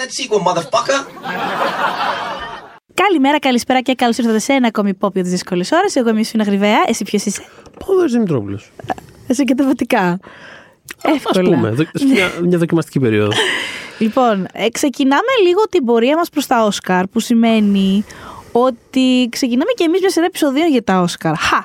that sequel, motherfucker. Καλημέρα, καλησπέρα και καλώς ήρθατε σε ένα ακόμη pop για τις δύσκολες ώρες. Εγώ είμαι η Σφίνα Γρυβαία. Εσύ ποιος είσαι; Πόδο Δημητρόπουλος; Εσύ και τα βατικά. Α Εύκολα. πούμε. δο- σε Μια, μια δοκιμαστική περίοδο. Λοιπόν, ε, ξεκινάμε λίγο την πορεία μας προς τα Όσκαρ, που σημαίνει ότι ξεκινάμε και εμείς μια σειρά επεισοδίων για τα Όσκαρ. Χα!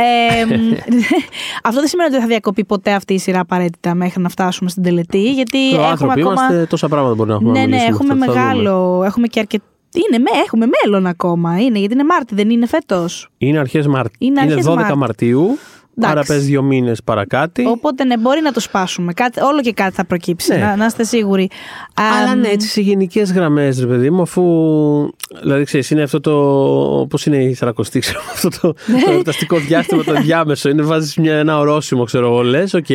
Ε, μ, αυτό δεν σημαίνει ότι θα διακοπεί ποτέ αυτή η σειρά απαραίτητα μέχρι να φτάσουμε στην τελετή, γιατί Το έχουμε άνθρωποι ακόμα... είμαστε, τόσα πράγματα μπορεί να έχουμε. Ναι, να ναι, μιλήσουμε έχουμε αυτό, θα δούμε. μεγάλο, έχουμε και αρκετό... Είναι, με, έχουμε μέλλον ακόμα, είναι, γιατί είναι Μάρτι, δεν είναι φέτος. Είναι αρχές Μαρτίου. Είναι Είναι, αρχές 12 Μάρτη. Μαρτίου. Άρα Εντάξει. πες δύο μήνες παρακάτι. Οπότε ναι, μπορεί να το σπάσουμε. Κάτι, όλο και κάτι θα προκύψει, Ναι. να, να είστε σίγουροι. Αλλά Α, ναι, έτσι σε γενικές γραμμές, ρε παιδί μου, αφού. Δηλαδή, ξέρεις, είναι αυτό το. Πώς είναι η σαρακοστή, ξέρω, αυτό το, Ναι. το εορταστικό διάστημα, το διάμεσο. Είναι βάζεις ένα ορόσημο, ξέρω εγώ, λες, οκ.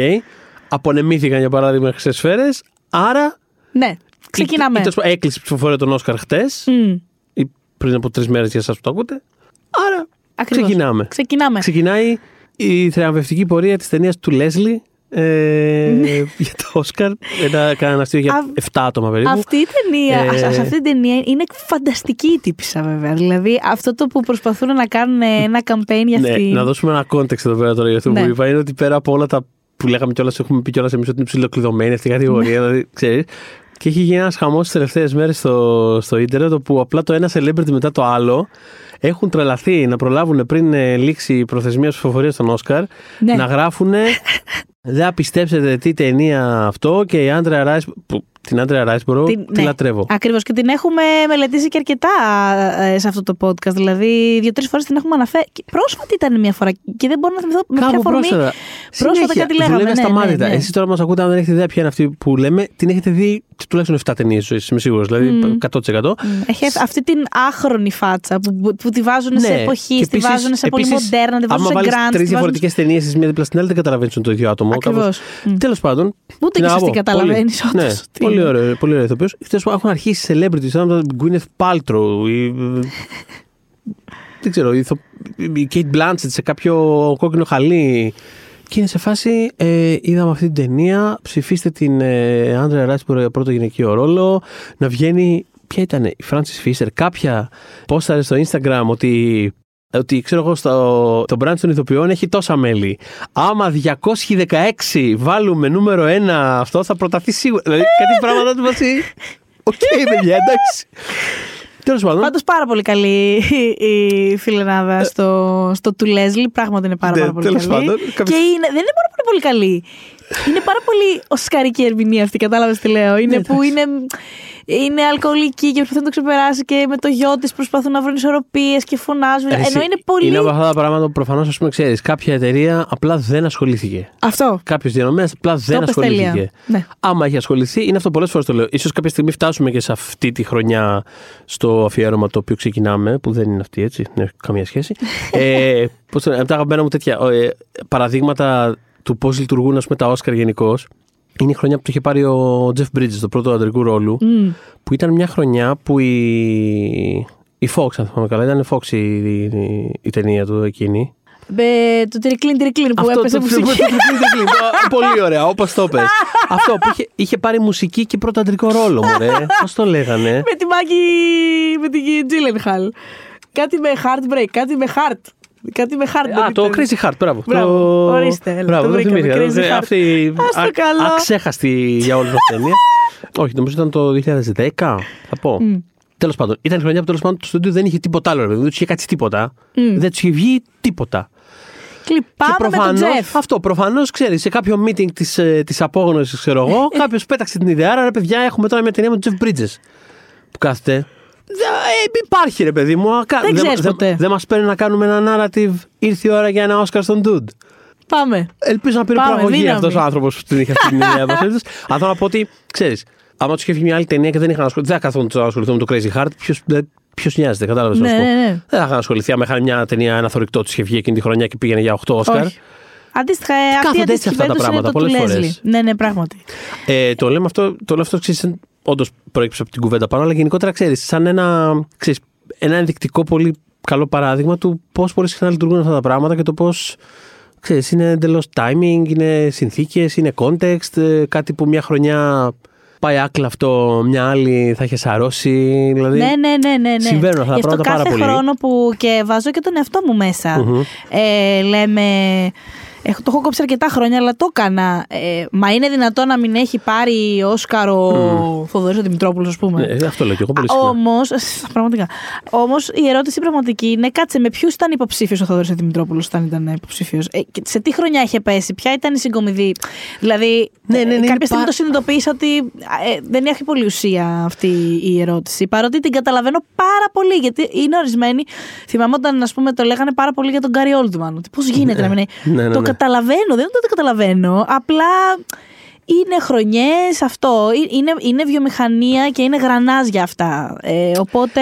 Απονεμήθηκαν για παράδειγμα χρυσέ σφαίρες. Άρα. Ναι, ξεκινάμε. Ή, ή, τέλος πάντων, έκλεισε η ψηφοφορία των Όσκαρ χτες. Μμ. Ή πριν από τρεις μέρες για εσάς που το ακούτε. Άρα. Ακριβώς. Ξεκινάμε. Ξεκινάμε. Ξεκινάει η θριαμβευτική πορεία της ταινίας του Λέσλι. Ε, για το Όσκαρ. Ένα, κάνα αστείο για Αυ- 7 άτομα περίπου. Αυτή η ταινία, Ε, σε αυτή την ταινία είναι φανταστική η τύπησα βέβαια. Δηλαδή αυτό το που προσπαθούν να κάνουν ένα campaign για Ναι, αυτή. να δώσουμε ένα context εδώ πέρα τώρα για αυτό Ναι. που είπα. Είναι ότι πέρα από όλα τα που λέγαμε κιόλας, έχουμε πει κιόλας εμείς ότι είναι ψηλοκλειδωμένη αυτή η κατηγορία. δηλαδή, ξέρεις. Και έχει γίνει ένας χαμός τις τελευταίες μέρες στο, στο ίντερνετ όπου απλά το ένα celebrity μετά το άλλο έχουν τρελαθεί να προλάβουν πριν ε, λήξει η προθεσμία ψηφοφορίας στον Όσκαρ Ναι. να γράφουν. Δεν θα πιστέψετε τι ταινία αυτό και η Άντρεα Ράις. που- Την Άντρεα Ράισπορο τη ναι. λατρεύω. Ακριβώς και την έχουμε μελετήσει και αρκετά ε, σε αυτό το podcast. Δηλαδή, δύο-τρεις φορές την έχουμε αναφέρει. Και Πρόσφατη ήταν μια φορά και δεν μπορώ να θυμηθώ με ποια Κάπου φορμή. πρόσφατα. Πρόσφατα Συνέχεια, κάτι λέγαμε. δουλεύει ναι, ασταμάτητα. ναι, ναι. Εσείς τώρα μας ακούτε, αν δεν έχετε ιδέα ποια είναι αυτή που λέμε, την έχετε δει τουλάχιστον 7 ταινίες ζωής, είμαι σίγουρος. Δηλαδή 100%. Έχει αυτή την άχρονη φάτσα που, που, που τη βάζουν σε Ναι. εποχής, Και τη επίσης- βάζουν σε πολύ επίσης, μοντέρνα, τη βάζουν άμα σε βάλεις γκραντ. τρεις διαφορετικές ταινίες τη μία δίπλα στην άλλη, δεν καταλαβαίνεις ότι είναι το ίδιο άτομο. Ακριβώς. Μμ. Τέλος πάντων. Ούτε τι και να εσύ πω, την καταλαβαίνεις πολύ- όντως Ναι, ότι πολύ είναι. ωραίο, πολύ ωραίο ηθοποιός. Τέλο πάντων, έχουν αρχίσει celebrities, σαν τον Gwyneth Paltrow ή. Δεν ξέρω, η ηθο- η Kate Blanchett σε κάποιο κόκκινο χαλί. Και είναι σε φάση, ε, είδαμε αυτή την ταινία, ψηφίστε την ε, Άντρεα Ράισπορο για πρώτο γυναικείο ρόλο, να βγαίνει, ποια ήταν, η Francis Fisher, κάποια πόσταρε στο Instagram ότι ότι ξέρω εγώ στο το brand των ηθοποιών έχει τόσα μέλη. Άμα 216 βάλουμε νούμερο ένα αυτό θα προταθεί σίγουρα. Δηλαδή κάτι πράγματα του βάζει. Οκ, παιδιά, εντάξει. Τέλος πάντων. Πάντως πάρα πολύ καλή η φιλενάδα στο, στο To Leslie. Πράγματι είναι πάρα, Ναι, πάρα πολύ τέλος καλή. πάντων, Και κάποιος- είναι, δεν είναι πάρα πολύ, πολύ καλή. Είναι πάρα πολύ οσκαρική ερμηνεία αυτή, κατάλαβες τι λέω. Είναι Ναι, που είναι, είναι αλκοολική και προσπαθεί να το ξεπεράσει και με το γιο της προσπαθούν να βρουν ισορροπίες και φωνάζουν. Ρε, εσύ, Ενώ είναι πολύ. Είναι από αυτά τα πράγματα που προφανώς, ας πούμε, ξέρεις. Κάποια εταιρεία απλά δεν ασχολήθηκε. Αυτό. Κάποια διανομή απλά δεν είπες ασχολήθηκε. τέλεια. Ναι. Άμα έχει ασχοληθεί, είναι αυτό πολλές φορές το λέω. Ίσως κάποια στιγμή φτάσουμε και σε αυτή τη χρονιά στο αφιέρωμα το οποίο ξεκινάμε, που δεν είναι αυτή έτσι, δεν έχει καμία σχέση. ε, πώς το, από τα αγαπημένα μου τέτοια ε, παραδείγματα του πώς λειτουργούν ας πούμε, τα Όσκαρ γενικώ. Είναι η χρονιά που το είχε πάρει ο Jeff Bridges, το πρώτο αντρικού ρόλου, Μμ. που ήταν μια χρονιά που η, η Fox, αν θυμάμαι καλά, ήταν Fox η, η, η ταινία του εκείνη. Ε, το τρικλίν τρικλίν που έπεσε το, μουσική. το- το- το- το- το- Πολύ ωραία, όπως το πες. Αυτό που είχε, είχε πάρει μουσική και πρώτο αντρικό ρόλο, μωρέ. Πώς το λέγανε; με τη Μάκη. με την Τζίλενχαλ. Κάτι με heartbreak, κάτι με heart. Κάτι με heart. Α, δεν το ήταν. Crazy Heart, μπράβο. Μπράβο, Το- ορίστε, έλα, Μπράβο, το δεν βρήκαμε, θυμήθηκα. Crazy Ε, Heart. Αυτή Ας το α- καλό. αξέχαστη για όλη την ταινία. Όχι, νομίζω ήταν το 2010, θα πω. Τέλος πάντων, ήταν η χρονιά που τέλος πάντων το στούντιο δεν είχε τίποτα άλλο. ρε παιδί, Δεν τους είχε κάτσει τίποτα. Δεν τους είχε βγει τίποτα. Κλειπ, Πάμε με τον προφανώς- Τζεφ. Αυτό προφανώς ξέρεις, σε κάποιο meeting της της απόγνωσης, ξέρω εγώ, κάποιος πέταξε την ιδέα. Άρα, ρε παιδιά, έχουμε τώρα μια ταινία με τον Jeff Bridges. Που κάθεται. Δεν ε, υπάρχει, ρε παιδί μου. ακα- Δεν ξέρεις δε- ποτέ. Δεν μας παίρνει να κάνουμε ένα narrative. Ήρθε η ώρα για ένα Oscar στον Dude. Πάμε. Ελπίζω να πήρε Πάμε, προαγωγή δύναμη. αυτός ο άνθρωπος που την είχε αυτή την ιδέα. μας έδωσε. Αλλά θέλω να πω ότι, ξέρεις, άμα τους είχε βγει μια άλλη ταινία και δεν είχαν ασχοληθεί, δεν θα καθόμουν να ασχοληθούν με το Crazy Heart. Ποιο νοιάζεται, κατάλαβες Ναι, ναι, ναι. Δεν θα είχαν ασχοληθεί άμα είχαν μια ταινία, ένα θορυκτό τους είχε βγει εκείνη τη χρονιά και πήγαινε για 8 Oscar. Όχι. Αντίστοιχα, ε, αυτή η κάθονται αντίστοιχη έτσι αυτά τα περίπτωση είναι το πράγματα του πολλές Λέσλι. φορές. Ναι, ναι, πράγματι. Ε, το λέμε αυτό, το λέω αυτό ξέρεις, όντως προέκυψε από την κουβέντα πάνω, αλλά γενικότερα ξέρεις, σαν ένα, ξέρεις, ένα ενδεικτικό πολύ καλό παράδειγμα του πώς πολύ συχνά λειτουργούν αυτά τα πράγματα και το πώς. Ξέρεις, είναι εντελώς timing, είναι συνθήκες, είναι context, ε, κάτι που μια χρονιά πάει άκλα αυτό, μια άλλη θα έχει σαρώσει. Δηλαδή, Ναι, ναι, ναι, ναι. ναι. Συμβαίνουν αυτά τα Γι' αυτό πράγματα πάρα κάθε πολύ. χρόνο που και βάζω και τον εαυτό μου μεσα ε, λέμε. Έχω, το έχω κόψει αρκετά χρόνια, αλλά το έκανα. Ε, μα είναι δυνατό να μην έχει πάρει Όσκαρ ο mm. Θοδωρής Δημητρόπουλος, ας πούμε. Ναι, αυτό λέω και εγώ πολύ συχνά. Όμως, πραγματικά. Όμως η ερώτηση πραγματική είναι, κάτσε με ποιους ήταν υποψήφιος ο Θοδωρής Δημητρόπουλος όταν ήταν υποψήφιος. Ε, και σε τι χρονιά είχε πέσει, ποια ήταν η συγκομιδή. Δηλαδή, Ναι, ναι, ναι, ε, είναι κάποια στιγμή πα- το συνειδητοποίησα ότι ε, δεν έχει πολύ ουσία αυτή η ερώτηση. Παρότι την καταλαβαίνω πάρα πολύ, γιατί είναι ορισμένοι. Θυμάμαι όταν ας πούμε, το λέγανε πάρα πολύ για τον Γκάρι Όλτμαν. Ότι πώς γίνεται να μην είναι. Ναι, ναι, το ναι. Καταλαβαίνω, δεν είναι ότι το καταλαβαίνω. Απλά είναι χρονιές αυτό. Ε- Είναι, είναι βιομηχανία και είναι γρανάζια αυτά. Ε, οπότε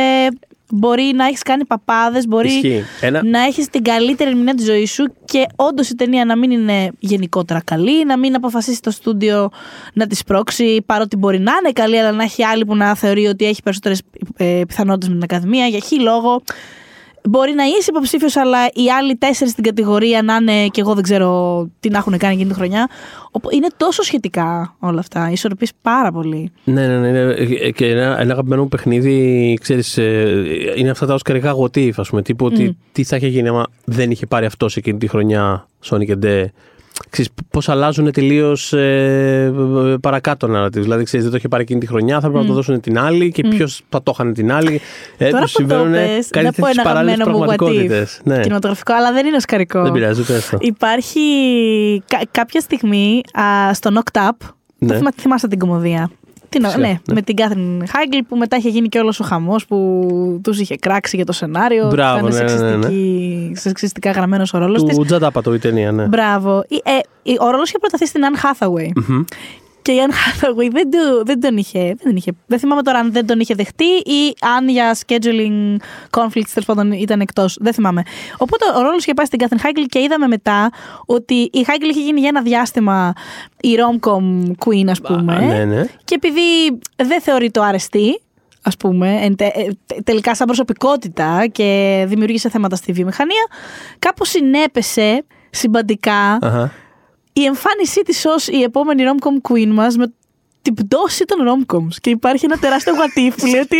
μπορεί να έχεις κάνει παπάδες, μπορεί Ισχύει. Ένα- να έχεις την καλύτερη ερμηνεία της ζωής σου και όντως η ταινία να μην είναι γενικότερα καλή, να μην αποφασίσει το στούντιο να της σπρώξει, παρότι μπορεί να είναι καλή, αλλά να έχει άλλη που να θεωρεί ότι έχει περισσότερες ε, πιθανότητες με την Ακαδημία, για χι λόγο. Μπορεί να είσαι υποψήφιος, αλλά οι άλλοι τέσσερις στην κατηγορία να είναι και εγώ δεν ξέρω τι να έχουν κάνει εκείνη τη χρονιά. Οπό- Είναι τόσο σχετικά όλα αυτά. Ισορροπείς πάρα πολύ. Ναι, ναι, ναι. ναι. Και ένα, ένα αγαπημένο μου παιχνίδι, ξέρεις, ε, είναι αυτά τα οσκαρικά γοτίφ, ας πούμε. Τύπου ότι τι θα είχε γίνει άμα δεν είχε πάρει αυτός εκείνη τη χρονιά Sonic and Day. Ξέρεις, πώς αλλάζουν τελείως ε, παρακάτω narratives. Δηλαδή, ξέρεις, δεν το είχε πάρει εκείνη τη χρονιά, θα πρέπει να το δώσουν την άλλη και ποιος θα το είχαν την άλλη. Ε, Τώρα τους που το συμβαίνουν πες, κάτι να πω τέτοιες ένα παράλληλες αγαπημένο μου what if. πραγματικότητες. Ναι. Κινηματογραφικό, αλλά δεν είναι οσκαρικό. Δεν πειράζει, πες το. Υπάρχει κα- κάποια στιγμή α, στο Knocked Up. Ναι. Το θυμά- θυμάστε την κομμωδία; Τι να- Φυσικά, ναι, ναι. με την Κάθριν Χάγκλ που μετά είχε γίνει και όλος ο χαμός που τους είχε κράξει για το σενάριο. Μπράβο, ήταν ναι, ναι, ναι, ναι. σεξιστική- σεξιστικά γραμμένος ο ρόλος της. Του Τζαντάπατο η ταινία, ναι. Μπράβο. Η- ε, η- ο ρόλος είχε προταθεί στην Anne Hathaway. Και η Anne Hathaway δεν, του, δεν τον είχε, δεν είχε. Δεν θυμάμαι τώρα αν δεν τον είχε δεχτεί ή αν για scheduling conflicts τέλος πάντων ήταν εκτός. Δεν θυμάμαι. Οπότε ο ρόλος είχε πάει στην Catherine Heigl και είδαμε μετά ότι η Heigl είχε γίνει για ένα διάστημα η rom-com queen, ας πούμε. ναι, ναι. Και επειδή δεν θεωρεί το αρεστή, ας πούμε, εν τε- ε, τε- τελικά σαν προσωπικότητα και δημιούργησε θέματα στη βιομηχανία, κάπως συνέπεσε συμπαντικά Αχα. Η εμφάνισή της ως η επόμενη rom-com queen μας με την πτώση των rom-coms. Και υπάρχει ένα τεράστιο what if που λέει ότι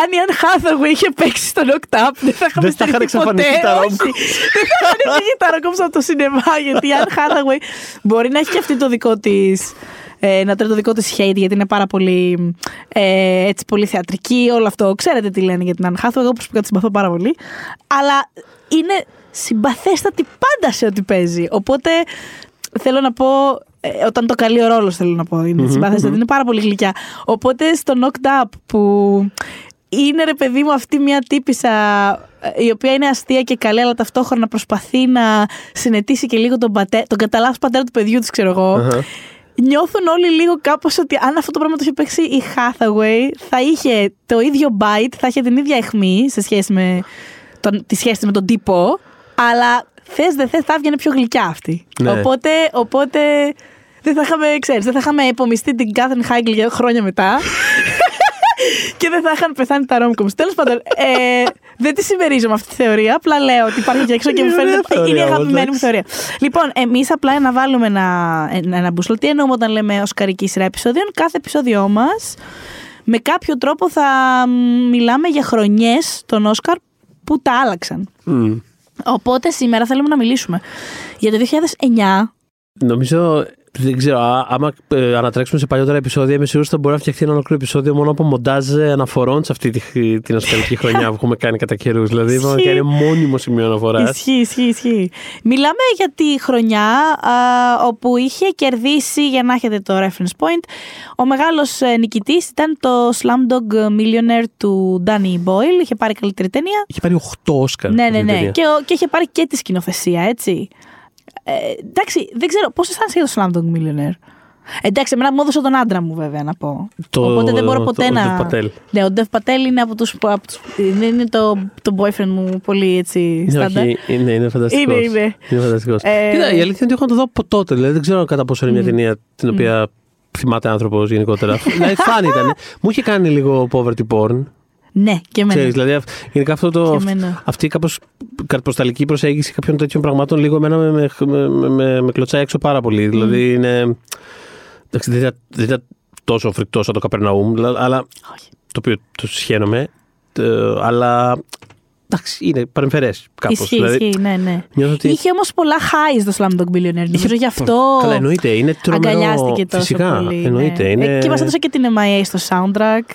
αν η Anne Hathaway είχε παίξει στο Knocked Up δεν θα είχαμε Δεν θα είχαν στηριχθεί ποτέ. εξαφανιστεί τα Όχι. rom-coms. Δεν θα είχαν φύγει τα rom-coms από το σινεμά γιατί η Anne Hathaway μπορεί να έχει και αυτή το δικό της ε, να τρώει το δικό της hate γιατί είναι πάρα πολύ, ε, έτσι, πολύ θεατρική όλο αυτό. Ξέρετε τι λένε για την Anne Hathaway, εγώ προσωπικά τη συμπαθώ πάρα πολύ. Αλλά είναι συμπαθέστατη πάντα σε ό,τι παίζει. Οπότε θέλω να πω, ε, όταν το καλεί ο ρόλος θέλω να πω, είναι συμπαθέστατη, είναι πάρα πολύ γλυκιά. Οπότε στο Knocked Up που είναι ρε παιδί μου αυτή μια τύπησα ε, η οποία είναι αστεία και καλή αλλά ταυτόχρονα προσπαθεί να συνετίσει και λίγο τον, πατέ, τον καταλάβει πατέρα του παιδιού της ξέρω εγώ. Αχα. Νιώθουν όλοι λίγο κάπως ότι αν αυτό το πράγμα το είχε παίξει η Hathaway θα είχε το ίδιο bite, θα είχε την ίδια αιχμή σε σχέση με τον, τη σχέση της με τον τύπο, αλλά θες δεν θες θα έβγαινε πιο γλυκιά αυτή. Ναι. Οπότε, οπότε δεν θα είχαμε, ξέρεις, δεν θα είχαμε επομιστεί την Κάθριν Χάγκλ για χρόνια μετά. και δεν θα είχαν πεθάνει τα ρόμκομς. Τέλος πάντων, ε, δεν τη συμμερίζομαι αυτή τη θεωρία. Απλά λέω ότι υπάρχει και έξω και μου Είναι φαίνεται. ωραία θεωρία Είναι η όμως, αγαπημένη μου εντάξει. θεωρία. Λοιπόν, εμείς απλά να βάλουμε ένα, ένα, ένα μπούσλο. Τι εννοούμε όταν λέμε οσκαρική σειρά επεισοδίων. Κάθε επεισόδιό μας με κάποιο τρόπο θα μ, μιλάμε για χρονιές των Όσκαρ που τα άλλαξαν. Μμ. Οπότε σήμερα θέλουμε να μιλήσουμε για το 2009. Νομίζω, δεν ξέρω, α- άμα ε, ανατρέξουμε σε παλιότερα επεισόδια, είμαι σίγουρος ότι θα μπορεί να φτιαχτεί ένα ολόκληρο επεισόδιο μόνο από μοντάζ ε, αναφορών σε αυτή τη, την ασκαλική χρονιά που έχουμε κάνει κατά καιρούς. Δηλαδή, είπαμε Ισχύει. και είναι μόνιμο σημείο αναφοράς. Ισχύει, ισχύει, ισχύει. Μιλάμε για τη χρονιά α, όπου είχε κερδίσει, για να έχετε το reference point, ο μεγάλος ε, νικητής ήταν το Slumdog Millionaire του Danny Boyle. Είχε πάρει καλύτερη ταινία. Είχε πάρει 8 Όσκαρ. Ναι, αυτή ναι, η ναι. ταινία. Και, ο- και είχε πάρει και τη σκηνοθεσία, έτσι. Ε, εντάξει, δεν ξέρω πώς αισθάνεσαι για το Slumdog Millionaire; Εντάξει, εμένα μου έδωσε τον άντρα μου, βέβαια, να πω. Το- Οπότε δεν μπορώ το- ποτέ ο να. Dev Patel. Ναι, ο Dev Patel είναι από τους, από τους- είναι, είναι το, το boyfriend μου πολύ έτσι Είναι, στάνταρ. όχι, είναι, είναι φανταστικός. Είναι, είναι. είναι φανταστικός. Ε, Κοίτα, η αλήθεια είναι ότι έχω να το δω από τότε. Δηλαδή, δεν ξέρω κατά πόσο είναι μια ταινία την οποία θυμάται άνθρωπος γενικότερα. δηλαδή, φαν ήταν. Μου είχε κάνει λίγο poverty porn. Ναι, και εμένα. Ξέρεις, δηλαδή, αυ- γενικά αυτό το, Και αυ- εμένα. αυτή η κάπως καρποσταλική προσέγγιση κάποιων τέτοιων πραγμάτων λίγο εμένα με, με, με, με, με κλωτσάει έξω πάρα πολύ. Δηλαδή είναι. Εντάξει, δεν, ήταν- δεν ήταν τόσο φρικτό σαν το Καπερναούμ, δηλαδή, αλλά Όχι. το οποίο το συχαίνομαι. ε, αλλά εντάξει, είναι παρεμφερές κάπως. Ισχύει, ισχύει, ναι, ναι. νιώθω ότι- Είχε όμως πολλά highs στο Slumdog Billionaire. Νομίζω γι' αυτό. Καλά, εννοείται. Είναι τρομερό. Αγκαλιάστηκε τόσο Φυσικά, πολύ. εννοείται. ναι. Είναι... Εκεί μας έδωσε και την MIA στο soundtrack.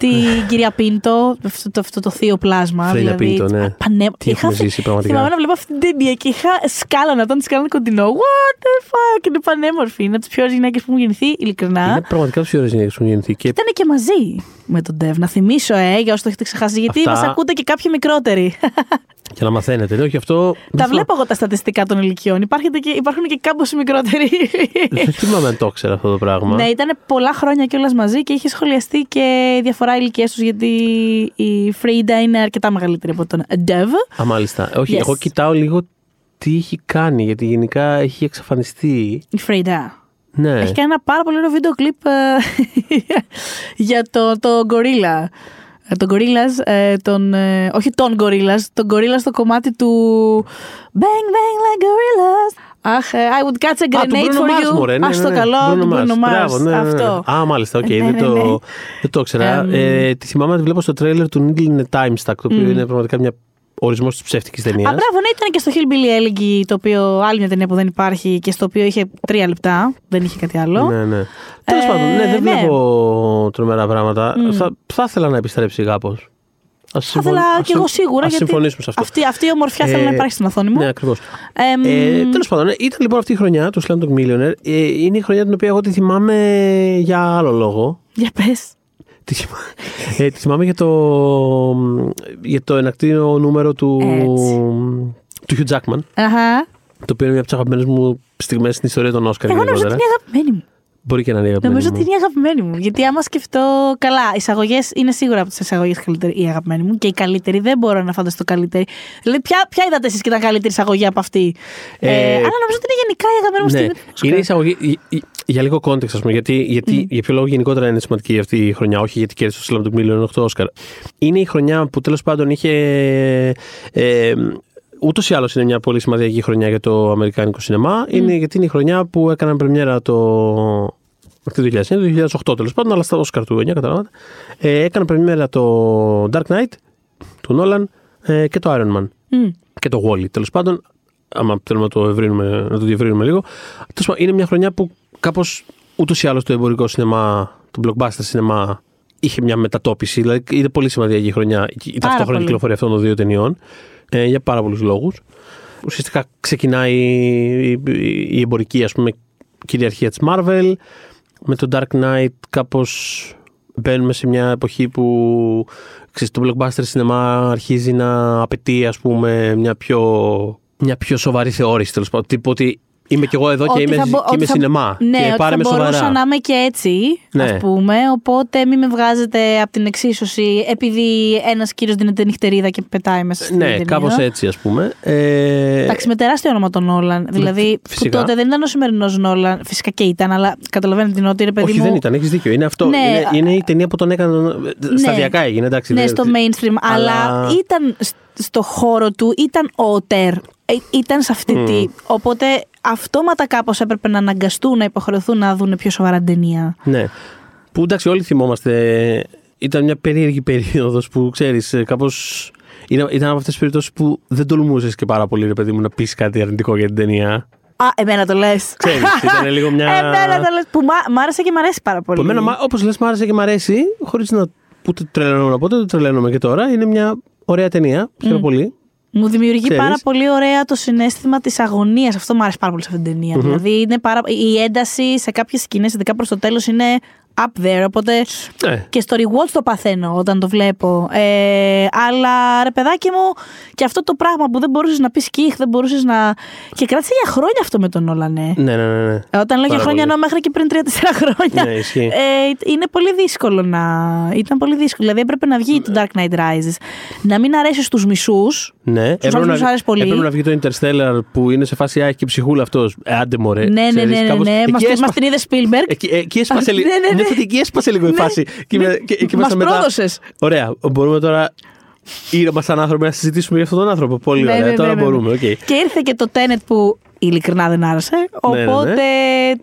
Την κυρία Πίντο, αυτό το, αυτό το θείο πλάσμα. Φρένια δηλαδή, Πίντο, ναι. Πανέ... Τι έχουμε ζήσει πραγματικά. Θυμάμαι να βλέπω αυτή την ταινία και είχα σκάλανα όταν τη κάνανε κοντινό. What the fuck, είναι πανέμορφη. Είναι από τις πιο ωραίες γυναίκες που μου γεννηθεί, ειλικρινά. Είναι πραγματικά πιο ωραίες γυναίκες που έχουν γεννηθεί. Και Ήταν και μαζί με τον Dev. Να θυμίσω, ε, για όσοι το έχετε ξεχάσει, γιατί Αυτά- μας ακούτε και κάποιοι μικρότεροι. Για να μαθαίνετε. Ναι, όχι αυτό. Τα βλέπω εγώ τα στατιστικά των ηλικιών. Υπάρχετε και, υπάρχουν και κάπως μικρότεροι. Δεν θυμάμαι αν το ήξερα αυτό το πράγμα. ναι, ήταν πολλά χρόνια κιόλας μαζί και είχε σχολιαστεί και η διαφορά ηλικίας τους γιατί η Frida είναι αρκετά μεγαλύτερη από τον Dev. Α, μάλιστα. Όχι, Yes. εγώ κοιτάω λίγο τι έχει κάνει, γιατί γενικά έχει εξαφανιστεί. Η Frida. Ναι. Έχει κάνει ένα πάρα πολύ ωραίο βίντεο κλιπ ε, για το, το Gorilla. Ε, Τον Gorillaz, ε, τον, ε, όχι τον Gorillaz, τον Gorillaz στο κομμάτι του Bang bang like gorillas. Αχ, ε, I would catch a Α, του grenade Bruno for Mars, you. μωρέ, ναι, Ας ναι, το ναι. καλό, Bruno του Mars. Bruno Mars. Μπράβο, ναι, ναι, ναι. Αυτό. Α, μάλιστα, οκ, Ναι, δεν, ναι, το, ναι. δεν το ήξερα. Εμ. ε, τη θυμάμαι να τη βλέπω στο τρέλερ του Needle in a Time Stack, το οποίο Μμ. είναι πραγματικά μια ορισμός της ψεύτικης ταινίας. Α, μπράβο, ναι, ήταν και στο Hillbilly Elegy, το οποίο άλλη μια ταινία που δεν υπάρχει και στο οποίο είχε τρία λεπτά. Δεν είχε κάτι άλλο. Ναι, ναι. Τέλος Ε, πάντων, ναι, δεν ναι. βλέπω τρομερά πράγματα. Μμ. Θα, θα ήθελα να επιστρέψει κάπως. Θα ήθελα και εγώ σίγουρα. Ας γιατί συμφωνήσουμε σε αυτό. Αυτή, αυτή η ομορφιά θέλω Ε, να υπάρχει στην οθόνη μου. Ναι, ακριβώς. Εμ, Ε, Τέλος πάντων, ναι, ήταν λοιπόν αυτή η χρονιά του Slumdog Millionaire. Ε, είναι η χρονιά την οποία εγώ τη θυμάμαι για άλλο λόγο. Για πες. Τη, θυμά... ε, τη θυμάμαι για το, για το ενακτήριο νούμερο του, Έτσι. του Hugh Jackman. Αχα. Το οποίο είναι μια από τις αγαπημένες μου στιγμές στην ιστορία των Όσκαρ. Εγώ νομίζω ότι γενικότερα. είναι αγαπημένη μου. Μπορεί και να είναι η αγαπημένη. Νομίζω μου. ότι είναι η αγαπημένη μου. Γιατί άμα σκεφτώ. Καλά, οι εισαγωγές είναι σίγουρα από τις εισαγωγές η αγαπημένη μου και η καλύτερη. Δεν μπορώ να φανταστώ καλύτερη. Δηλαδή, ποια, ποια είδατε εσείς και ήταν καλύτερη εισαγωγή από αυτή; Ε, Ε, αλλά νομίζω ότι είναι γενικά η αγαπημένη μου Ναι, στιγμή. του είναι η Όσκαρ. εισαγωγή. η- η- Για λίγο context, ας πούμε, γιατί, γιατί, για ποιο λόγο γενικότερα είναι σημαντική αυτή η χρονιά, όχι γιατί κέρδισε το Slam του Million 8 Όσκαρ. Είναι η χρονιά που τέλος πάντων είχε. Ε, Ούτως ή άλλως είναι μια πολύ σημαντική χρονιά για το Αμερικάνικο σινεμά. Είναι γιατί είναι η χρονιά που έκαναν πρεμιέρα το. Όχι το 2009, το 2008 τέλος πάντων, αλλά στα Όσκαρ του 9, καταλάβατε. Ε, έκαναν πρεμιέρα το Dark Knight του Νόλαν ε, και το Iron Man Μμ. και το Wally. Τέλος πάντων, άμα θέλουμε να το, ευρύνουμε, να το διευρύνουμε λίγο, τέλος πάντων, είναι μια χρονιά που κάπως ούτως ή άλλως το εμπορικό σινεμά, το blockbuster σινεμά, είχε μια μετατόπιση. Δηλαδή, είναι πολύ σημαντική η χρονιά η Πάρα ταυτόχρονη πολύ. κυκλοφορία αυτών των δύο ταινιών ε, για πάρα πολλούς λόγους. Ουσιαστικά ξεκινάει η, η- η εμπορική ας πούμε, κυριαρχία της Marvel. Με το Dark Knight κάπως μπαίνουμε σε μια εποχή που ξέρεις, το blockbuster σινεμά αρχίζει να απαιτεί ας πούμε μια πιο, μια πιο σοβαρή θεώρηση τέλος πάντων. Τύπου ότι είμαι κι εγώ εδώ και Ότι είμαι, θα μπο- και ότι είμαι θα- σινεμά Ναι, και ότι πάρε θα με μπορούσα σοβαρά. να είμαι και έτσι, Ναι. ας πούμε. Οπότε μην με βγάζετε από την εξίσωση επειδή ένας κύριος δίνεται νυχτερίδα και πετάει μέσα στην Ναι, ταινία. κάπως έτσι ας πούμε. Ε, Εντάξει, με τεράστιο όνομα τον Νόλαν. Δηλαδή, που φυσικά. τότε δεν ήταν ο σημερινός Νόλαν. Φυσικά και ήταν, αλλά καταλαβαίνετε την ότι ρε παιδί όχι, μου. δεν ήταν, έχεις δίκιο. Είναι αυτό. Ναι, είναι, α- είναι η ταινία που τον έκανε. Σταδιακά έγινε, εντάξει. Ναι, δεν- στο mainstream. Αλλά, αλλά- ήταν σ- στο χώρο του, ήταν ο Τερ. Ε, Ήταν σε αυτή τη. Οπότε αυτόματα κάπως έπρεπε να αναγκαστούν να υποχρεωθούν να δουν πιο σοβαρά την ταινία. Ναι. Που εντάξει, όλοι θυμόμαστε. Ήταν μια περίεργη περίοδος που ξέρεις, κάπως. Ήταν από αυτές τις περιπτώσεις που δεν τολμούσες και πάρα πολύ, ρε παιδί μου, να πεις κάτι αρνητικό για την ταινία. Α, εμένα το λες. Ξέρεις, ήταν λίγο μια- εμένα το λες. Που μ' μ' άρεσε και μ' αρέσει πάρα πολύ. Που εμένα, όπως λες, μου άρεσε και μου αρέσει, χωρίς να ούτε τρελαίνομαι να πω, ούτε τρελαίνομαι και τώρα. Είναι μια ωραία ταινία. Χαίρομαι πολύ. Μου δημιουργεί Ξέρεις. πάρα πολύ ωραία το συνέστημα της αγωνίας. Αυτό μου άρεσε πάρα πολύ σε αυτή την ταινια Δηλαδή είναι πάρα... η ένταση σε κάποιες σκηνές, ειδικά προς το τέλος, είναι up there. Οπότε Ναι. και στο rewatch το παθαίνω όταν το βλέπω. Ε, αλλά ρε παιδάκι μου, και αυτό το πράγμα που δεν μπορούσες να πεις σκίχ, δεν μπορούσες να. Και κράτησε για χρόνια αυτό με τον Όλαν, ναι. Ναι, ναι, ναι. ναι. Ε, Όταν λέω για Πάρα χρόνια, πολύ. εννοώ μέχρι και πριν 3-4 χρόνια. Ναι, ισχύει. Ε, είναι πολύ δύσκολο να. Ήταν πολύ δύσκολο. Δηλαδή έπρεπε να βγει το Dark Knight Rises. Να μην αρέσεις στους μισούς. Ναι, έπρεπε άλλους να, τους άρεσε πολύ. έπρεπε να βγει το Interstellar που είναι σε φάση αχ η ψυχούλα αυτός. Ε, άντε μωρέ. Ναι, ναι, ξέρεις, ναι, ναι, κάπως- ναι. εκεί Μας, την- έσπα- μας την είδε Spielberg. Εκεί, εκεί έσπασε Α, λίγο. ναι, ναι, ναι. Νιώθω ότι εκεί έσπασε λίγο η Ναι, φάση. Και, ναι. με- και, και Μας ήμασταν μετά. πρόδωσες. Ωραία. Μπορούμε τώρα. Ήρεμα σαν άνθρωποι να συζητήσουμε για αυτόν τον άνθρωπο. Πολύ Ναι, ωραία. ναι, τώρα ναι, ναι, ναι. μπορούμε. οκ. Και ήρθε και το Tenet που ειλικρινά δεν άρεσε. Ναι, ναι, ναι. Οπότε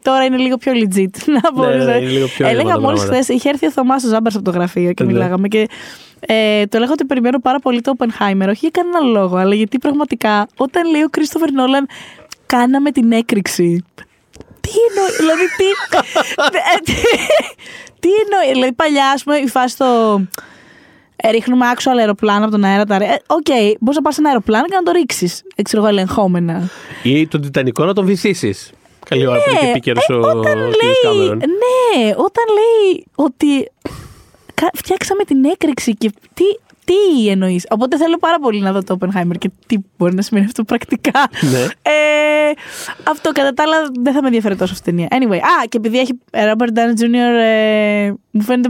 τώρα είναι λίγο πιο legit να πω. Ναι, ναι, είναι λίγο πιο ήρεμα Έλεγα τα μόλις πράγματα. χθες, είχε έρθει ο Θωμάς ο Ζάμπερς από το γραφείο και Ναι. μιλάγαμε. Και ε, του έλεγα ότι περιμένω πάρα πολύ το Oppenheimer. Όχι για κανένα λόγο, αλλά γιατί πραγματικά όταν λέει ο Κρίστοφερ Νόλαν, κάναμε την έκρηξη. Τι εννοεί, δηλαδή τι. ε, τι, τι εννοεί, δηλαδή παλιά, ας πούμε, η φάση το. ε, Ρίχνουμε actual αεροπλάνα από τον αέρα. τα ρε- ε, Οκ, μπορείς να πάρεις ένα αεροπλάνο και να το ρίξεις. Ξέρω εγώ, ελεγχόμενα. Ή τον Τιτανικό να τον βυθίσεις. Καλή ώρα που είναι και επίκαιρος ε, ο όταν κ. λέει, Κάμερον. ναι, όταν λέει ότι κα- φτιάξαμε την έκρηξη και τι, τι εννοείς; Οπότε θέλω πάρα πολύ να δω το Oppenheimer και τι μπορεί να σημαίνει αυτό πρακτικά. Ναι. Ε, αυτό κατά τα άλλα δεν θα με ενδιαφέρει τόσο αυτή η ταινία. Anyway, α, και επειδή έχει ε, Robert Downey Jr. Ε, μου φαίνεται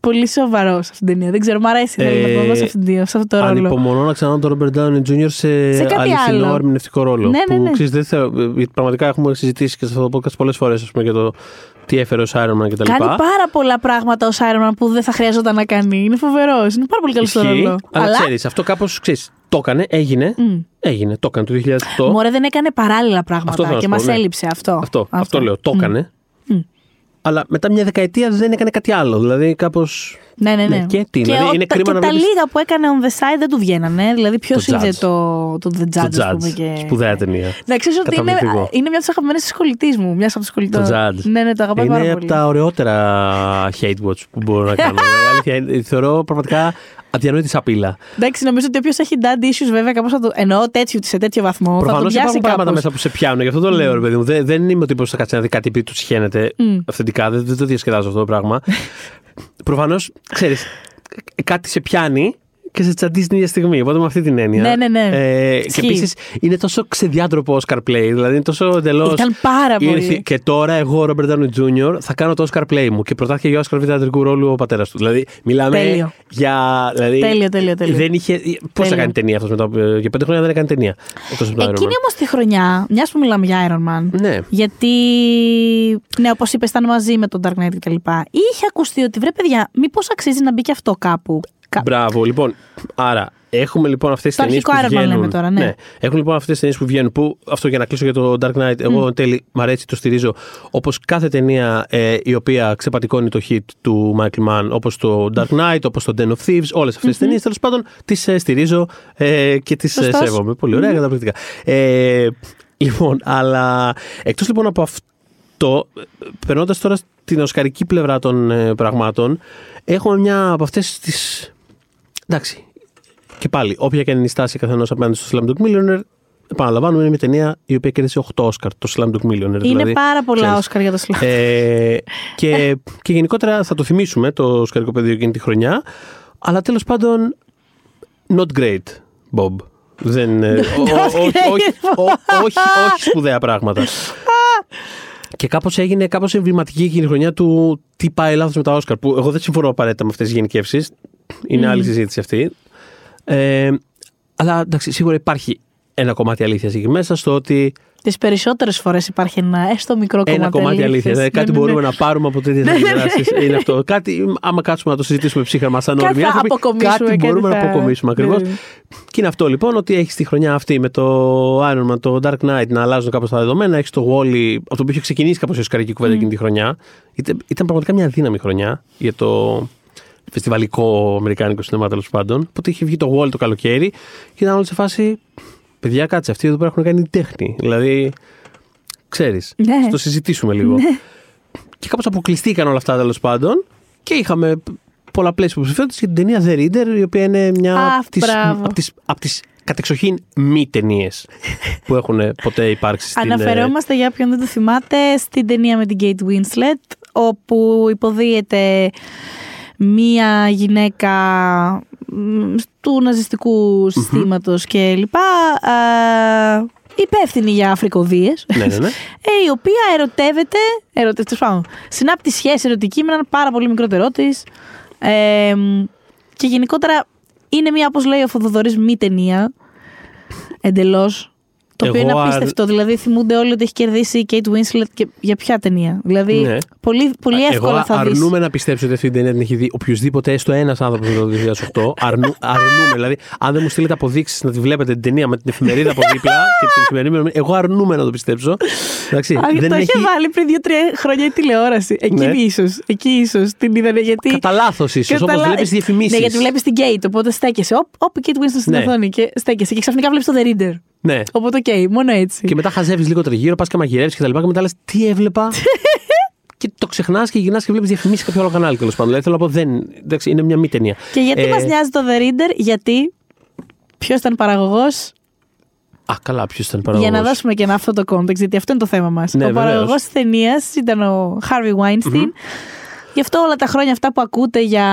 πολύ σοβαρός σε αυτήν την ταινία. Δεν ξέρω, μου αρέσει θέλω να το δω σε, αυτήν την- σε αυτό το ρόλο. Ανυπομονώ να ξαναδώ τον Robert Downey Jr. σε, Σε κάτι αληθινό άλλο. ερμηνευτικό ρόλο. Ναι, ναι, που, ναι. ξέρεις, δεν θέλω, γιατί πραγματικά έχουμε συζητήσει και σε αυτό το podcast πολλές φορές για το τι έφερε ο Iron Man κτλ. Κάνει πάρα πολλά πράγματα ο Σάιρομαν που δεν θα χρειαζόταν να κάνει. Είναι φοβερός. Είναι πάρα πολύ καλός στο Ισχύει, ρόλο. αλλά, ξέρεις, αυτό κάπως το έκανε, έγινε. Έγινε, το έκανε το 2008. Μωρέ δεν έκανε παράλληλα Αυτό πράγματα θέλω να και σου μας πω, ναι. έλειψε αυτό. Αυτό, αυτό. λέω, το έκανε. Αλλά μετά μια δεκαετία δεν έκανε κάτι άλλο. Δηλαδή κάπω. Ναι, ναι, ναι. Ναι, και τι, δηλαδή, ο- είναι τα, κρίμα και να τα βλέπεις- λίγα που έκανε on the side δεν του βγαίνανε. Δηλαδή, ποιος Το είδε Judge. το, το The Judge, Το ας πούμε. Judge. Και... Σπουδαία ταινία. Να ξέρεις ότι είναι, Καταπληκτικό. είναι μια από τις αγαπημένες της κολλητής μου. Μια από τις κολλητέ. Το Judge. Ναι, ναι, το αγαπάω είναι πάρα από πολύ. τα ωραιότερα hate watch που μπορώ να κάνω. Δηλαδή, αλήθεια, είναι- θεωρώ πραγματικά αδιανόητη σαπίλα. Εντάξει, νομίζω ότι όποιος έχει dad issues, βέβαια, κάπως θα το. εννοώ τέτοιο, σε τέτοιο βαθμό. θα Προφανώ το πιάσει υπάρχουν πράγματα κάπως. μέσα που σε πιάνουν. Γι' αυτό το λέω, ρε παιδί μου. Δεν, δεν είμαι ο τύπος που θα κάτσει να δει κάτι επειδή τους σχένεται αυθεντικά. Δεν, δεν το διασκεδάζω αυτό το πράγμα. Προφανώς, ξέρεις, κάτι σε πιάνει και σε τσαντίζεις την ίδια στιγμή. Οπότε με αυτή την έννοια. Ναι, ναι, ναι. Ε, και Ισχύει. επίσης είναι τόσο ξεδιάτροπο Oscar play. Δηλαδή είναι τόσο εντελώς. Ήταν πάρα πολύ. Και τώρα εγώ, Robert Downey Jr., θα κάνω το Oscar play μου. Και προτάθηκε για Oscar βιτατρικού ρόλου ο πατέρας του. Δηλαδή μιλάμε Τέλειο. για. Δηλαδή, Τέλειο, τέλειο, τέλειο. Δεν είχε. Πώς θα Τέλειο. κάνει ταινία αυτός μετά. από- Για πέντε χρόνια δεν έκανε ταινία. Εκτός από το Iron Man. Εκείνη όμως τη χρονιά, μιας που μιλάμε για Iron Man. Ναι. Γιατί, ναι, όπως είπες, ήταν μαζί με τον Dark Knight κτλ. Είχε ακουστεί ότι βρε, παιδιά, μήπως αξίζει να μπει και αυτό κάπου. Κα- Μπράβο, λοιπόν. Άρα, έχουμε λοιπόν αυτές τις Το ταινίες που αρχικό Iron Man βγαίνουν. λέμε τώρα, ναι. Έχουμε λοιπόν αυτές τις ταινίες που βγαίνουν. Που, αυτό για να κλείσω για το Dark Knight, εγώ εν τέλει μ' αρέσει, το στηρίζω. Όπως κάθε ταινία ε, η οποία ξεπατικώνει το hit του Michael Mann, όπως το Dark Knight, όπως το Den of Thieves, όλες αυτές τις ταινίες τέλος πάντων τις ε, στηρίζω ε, και τις ε, Σωστός. σέβομαι. Πολύ ωραία, καταπληκτικά. Ε, λοιπόν, αλλά εκτός λοιπόν από αυτό, περνώντας τώρα στην οσκαρική πλευρά των ε, πραγμάτων, έχουμε μια από αυτές τις. Εντάξει. Και πάλι, όποια και αν είναι η στάση καθενός απέναντι στο Slumdog Millionaire, επαναλαμβάνουμε, είναι μια ταινία η οποία κέρδισε 8 Όσκαρ, το Slumdog Millionaire. Είναι δηλαδή, πάρα πολλά ξέρεις. Όσκαρ για το Slam. Ε, και, και γενικότερα θα το θυμίσουμε το οσκαρικό πεδίο εκείνη τη χρονιά. Αλλά τέλος πάντων, not great, Bob. Δεν, ε, ο- ο- Not όχι, great, όχι, ο- όχι, όχι σπουδαία πράγματα. Και κάπως έγινε κάπως εμβληματική εκείνη η χρονιά του τι πάει λάθος με τα Όσκαρ. Που εγώ δεν συμφωνώ απαραίτητα με αυτές τις γενικεύσεις. Είναι άλλη συζήτηση αυτή. Ε, αλλά εντάξει, σίγουρα υπάρχει ένα κομμάτι αλήθειας εκεί μέσα στο ότι Τις περισσότερες φορές υπάρχει ένα έστω μικρό κομμάτι. ένα κομμάτι αλήθειας. Δηλαδή, κάτι Ναι, ναι, ναι. μπορούμε να πάρουμε από τέτοιες Ναι, ναι, ναι. αντιδράσεις. Είναι αυτό. Κάτι, άμα κάτσουμε να το συζητήσουμε ψύχραμα σαν Κάτι όρμοι θα άνθρωποι, αποκομίσουμε, κάτι κάτι μπορούμε να θα- αποκομίσουμε ακριβώς. Ναι, ναι. Και είναι αυτό λοιπόν ότι έχεις τη χρονιά αυτή με το Iron Man, το Dark Knight να αλλάζουν κάπως τα δεδομένα. Έχεις το Wally, από το οποίο είχε ξεκινήσει κάπως η οσκαρική κουβέντα εκείνη τη χρονιά. Ήταν, ήταν πραγματικά μια δύναμη χρονιά για το φεστιβαλικό αμερικάνικο σινεμά τέλος πάντων. Οπότε είχε βγει το Wall το καλοκαίρι και ήταν όλοι σε φάση. Παιδιά, κάτσε, αυτοί εδώ πέρα έχουν κάνει τέχνη. Δηλαδή, ξέρεις, Ναι. το συζητήσουμε λίγο. Και κάπως αποκλειστήκαν όλα αυτά τέλος πάντων και είχαμε πολλαπλές υποψηφιότητες για την ταινία The Reader, η οποία είναι μια Αχ, από τις, μπράβο. απ' τις, απ' τις κατεξοχήν μη ταινίες που έχουν ποτέ υπάρξει στην. ε, Αναφερόμαστε για όποιον δεν το θυμάται στην ταινία με την Kate Winslet όπου υποδίεται μία γυναίκα μ, του ναζιστικού συστήματος και λοιπά α, υπεύθυνη για αφρικοδίες Ναι, ναι, ναι. ε, η οποία ερωτεύεται, ερωτεύεται πάνω, συνάπτει σχέση ερωτική με έναν πάρα πολύ μικρότερό της. Ε, και γενικότερα είναι μια, όπως λέει ο Φοδοδωρής, μη ταινία. Εντελώς. Το οποίο είναι Εγώ, αρ- απίστευτο. Δηλαδή θυμούνται όλοι ότι έχει κερδίσει η Kate Winslet και για ποια ταινία. Δηλαδή Ναι. πολύ, πολύ εύκολα Εγώ θα δεις. αρνούμαι να πιστέψω ότι αυτή την ταινία την έχει δει οποιοδήποτε έστω ένας άνθρωπος το 2008. Αρνού, αρνούμαι. Δηλαδή, αν δεν μου στείλετε αποδείξεις να τη βλέπετε την ταινία με την εφημερίδα από δίπλα και την σημερινή ημερομηνία, εγώ αρνούμαι να το πιστέψω. Εντάξει, Α, δεν το έχει. είχε βάλει πριν δύο-τρία χρόνια η τηλεόραση. Εκεί Ναι. ίσως, εκεί ίσως την είδανε γιατί. Κατά λάθος ίσως, όπως Καταλα- βλέπεις διαφημίσεις. Ναι, γιατί βλέπεις την Kate, οπότε στέκεσαι. Οπ, οπ, η Kate Winslet στην Ναι. οθόνη και στέκεσαι. Και ξαφνικά βλέπεις το The Reader. Ναι. Οπότε, οκ, μόνο έτσι. Και μετά χαζεύεις λίγο τριγύρω, πας και μαγειρεύει και τα λοιπά. Και μετά λες τι έβλεπα; και το ξεχνάς και γυρνάς και βλέπεις διαφημίσεις σε κάποιο άλλο κανάλι τέλος πάντων. Δηλαδή θέλω να πω δεν. Εντάξει, είναι μια μη ταινία. Και γιατί Ε, μας νοιάζει το The Reader, γιατί ποιος ήταν παραγωγός, Α, καλά, ποιος ήταν παραγωγός. για να δώσουμε και ένα αυτό το context, γιατί αυτό είναι το θέμα μας. Ναι, ο βεβαίως. παραγωγός της ταινίας ήταν ο Harvey Weinstein. Γι' αυτό όλα τα χρόνια αυτά που ακούτε για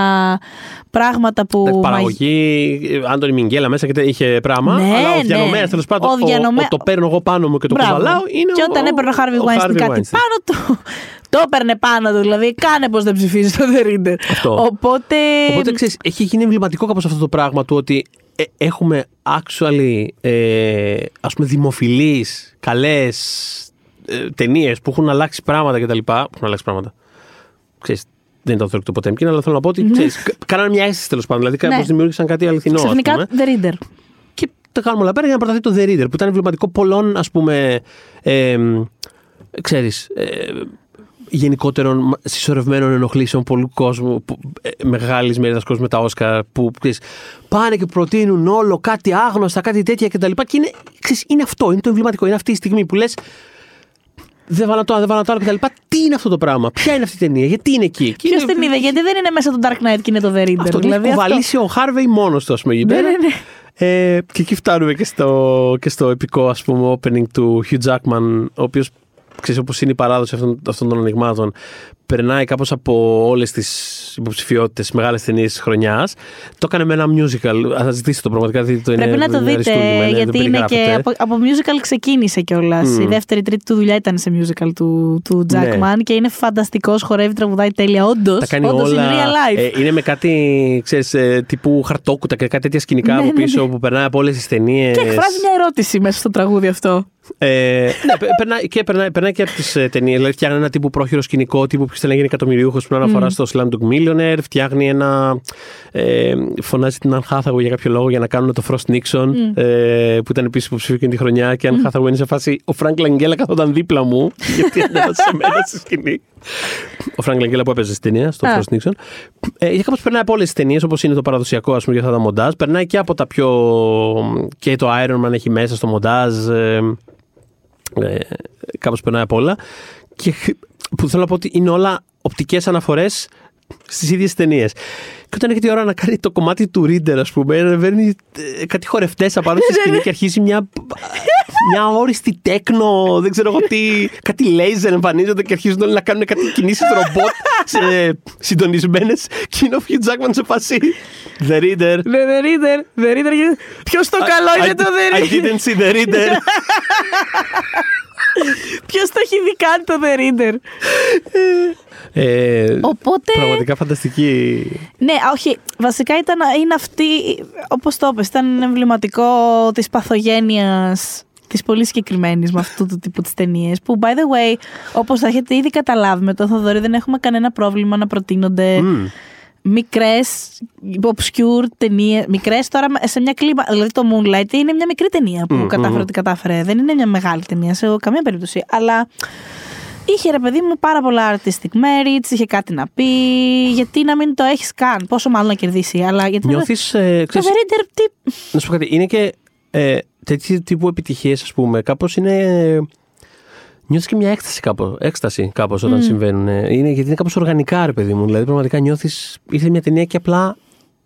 πράγματα που. Εντάξει, μαγ- Παραγωγή, Άντωνη Μιγγέλα μέσα και τε- είχε πράγμα. Ναι, αλλά ο ναι. διανομέα τέλος πάντων. Ο Ο, διανομέ- ο- το παίρνω εγώ πάνω μου και το Μπράβο. κουβαλάω. Είναι και ο- όταν έπαιρνε ο Harvey ο Weinstein Harvey κάτι Weinstein. πάνω του, το έπαιρνε πάνω του. Δηλαδή, κάνε πώ δεν ψηφίζει το The Reader. Αυτό. Οπότε. Οπότε ξέρεις, έχει γίνει εμβληματικό κάπως αυτό το πράγμα του ότι ε, έχουμε actually ε, ας πούμε δημοφιλείς, καλές ε, ταινίες που έχουν αλλάξει πράγματα κτλ. Που έχουν αλλάξει πράγματα. Ξέρεις, δεν ήταν το ποτέ Potemkin, αλλά θέλω να πω ότι ξέρεις, κα- κάνανε μια αίσθηση τέλος πάντων. Δηλαδή, κάπως Ναι. δημιούργησαν κάτι αληθινό. ας πούμε. Ξαφνικά The Reader. Και τα κάνουμε όλα πέρα για να προταθεί το The Reader, που ήταν εμβληματικό πολλών, ας πούμε, ε, ξέρεις, ε, γενικότερων μα- συσσωρευμένων ενοχλήσεων πολλού κόσμου, που, ε, μεγάλης μερίδας κόσμου με τα Όσκαρ, που ξέρεις, πάνε και προτείνουν όλο κάτι άγνωστα, κάτι τέτοια κτλ. Και είναι, ξέρεις, είναι αυτό, είναι το εμβληματικό, είναι αυτή η στιγμή που λες δεν βάλα το ένα, δεν βάλα το άλλο κτλ. Τι είναι αυτό το πράγμα, ποια είναι αυτή η ταινία, γιατί είναι εκεί; Και Ποιος είναι- την είδε, γιατί δεν είναι μέσα το Dark Knight και είναι το The Reader. αυτό δηλαδή, το έχει κουβαλήσει ο Χάρβεϊ μόνος του, ας πούμε, εκεί Ναι, πέρα. ναι, ναι. Ε, και εκεί φτάνουμε και στο, και στο επικό ας πούμε opening του Hugh Jackman ο οποίος ξέρεις όπως είναι η παράδοση αυτών, αυτών των ανοιγμάτων περνάει κάπως από όλες τις υποψηφιότητες μεγάλες ταινίες της χρονιάς το έκανε με ένα musical θα ζητήσετε το πραγματικά δείτε το Πρέπει είναι, να το είναι δείτε, αριστούργημα, είναι- γιατί δεν είναι και περιγράφεται. από, από musical ξεκίνησε κιόλας. Μμμ. Η δεύτερη, τρίτη του δουλειά ήταν σε musical του, του Jackman Ναι. και είναι φανταστικός, χορεύει, τραγουδάει τέλεια. Όντως, τα κάνει όντως όλα. in real life. Ε, είναι με κάτι ξέρεις, ε, τύπου χαρτόκουτα και κάτι τέτοια σκηνικά Ναι, από ναι, πίσω ναι. που περνάει από όλες τις ταινίες. Και εκφράζει μια ερώτηση μέσα στο τραγούδι αυτό. Ε, ναι, πε- περνάει, και, περνάει, περνάει και από τις ε, ταινίες. Δηλαδή, φτιάχνει ένα τύπου πρόχειρο σκηνικό, τύπου που θέλει να γίνει εκατομμυριούχο που αναφορά στο Slumdog Millionaire. Φτιάχνει ένα. Ε, φωνάζει την Αν Hathaway για κάποιο λόγο για να κάνουν το Frost Nixon, ε, που ήταν επίσης υποψήφιο εκείνη τη χρονιά. Και Αν Hathaway είναι σε φάση. Ο Frank Langella καθόταν δίπλα μου, γιατί ήταν σε μένα στη σκηνή. Ο Frank Langella που έπαιζε στην ταινία, στο Α. Frost Nixon. Ε, για κάπω περνάει από όλες τις ταινίες, όπως είναι το παραδοσιακό, ας πούμε, για αυτά τα μοντάζ. Περνάει και από τα πιο. και το Iron Man έχει μέσα στο μοντάζ. Ε, ε, κάπως περνάει από όλα. Και που θέλω να πω ότι είναι όλα οπτικές αναφορές στις ίδιες ταινίες. Και όταν έχει τη ώρα να κάνει το κομμάτι του Reader, ας πούμε, ανεβαίνει ε, κάτι χορευτές απάνω στη σκηνή και αρχίζει μια, μια όριστη τέκνο, δεν ξέρω εγώ τι, κάτι λέιζερ εμφανίζονται και αρχίζουν όλοι να κάνουν κάτι κινήσεις ρομπότ σε συντονισμένες και είναι ο Hugh Jackman σε φάση The Reader. The, the Reader, the Reader. Ποιος το καλό είναι I- το The I Reader. didn't see the reader. Ποιος το έχει δει καν το The Reader; Ε, Οπότε. Πραγματικά φανταστική. Ναι, όχι. Βασικά ήταν, είναι αυτή, όπως το είπες, ήταν εμβληματικό της παθογένειας της πολύ συγκεκριμένης με αυτού του τύπου τις ταινίες. Που, by the way, όπως θα έχετε ήδη καταλάβει με το Θοδωρή, δεν έχουμε κανένα πρόβλημα να προτείνονται Μμ. Μικρές, obscure ταινίες. Μικρές τώρα σε μια κλίμα. Δηλαδή το Moonlight είναι μια μικρή ταινία που Μμ, κατάφερε μμ. ότι κατάφερε. Δεν είναι μια μεγάλη ταινία σε καμία περίπτωση. Αλλά Είχε ρε παιδί μου πάρα πολλά artistic merits, είχε κάτι να πει. Γιατί να μην το έχεις καν, πόσο μάλλον να κερδίσει. Αλλά γιατί. Νιώθεις, ε, Το ξέρεις, The Reader, τι. να σου πω κάτι, είναι και ε, τέτοιου τύπου επιτυχίες, ας πούμε, κάπως είναι... Νιώθεις και μια έκσταση κάπως, έκσταση κάπως όταν συμβαίνουν. ε. Είναι, γιατί είναι κάπως οργανικά, ρε παιδί μου. Δηλαδή, πραγματικά νιώθεις, ήρθε μια ταινία και απλά,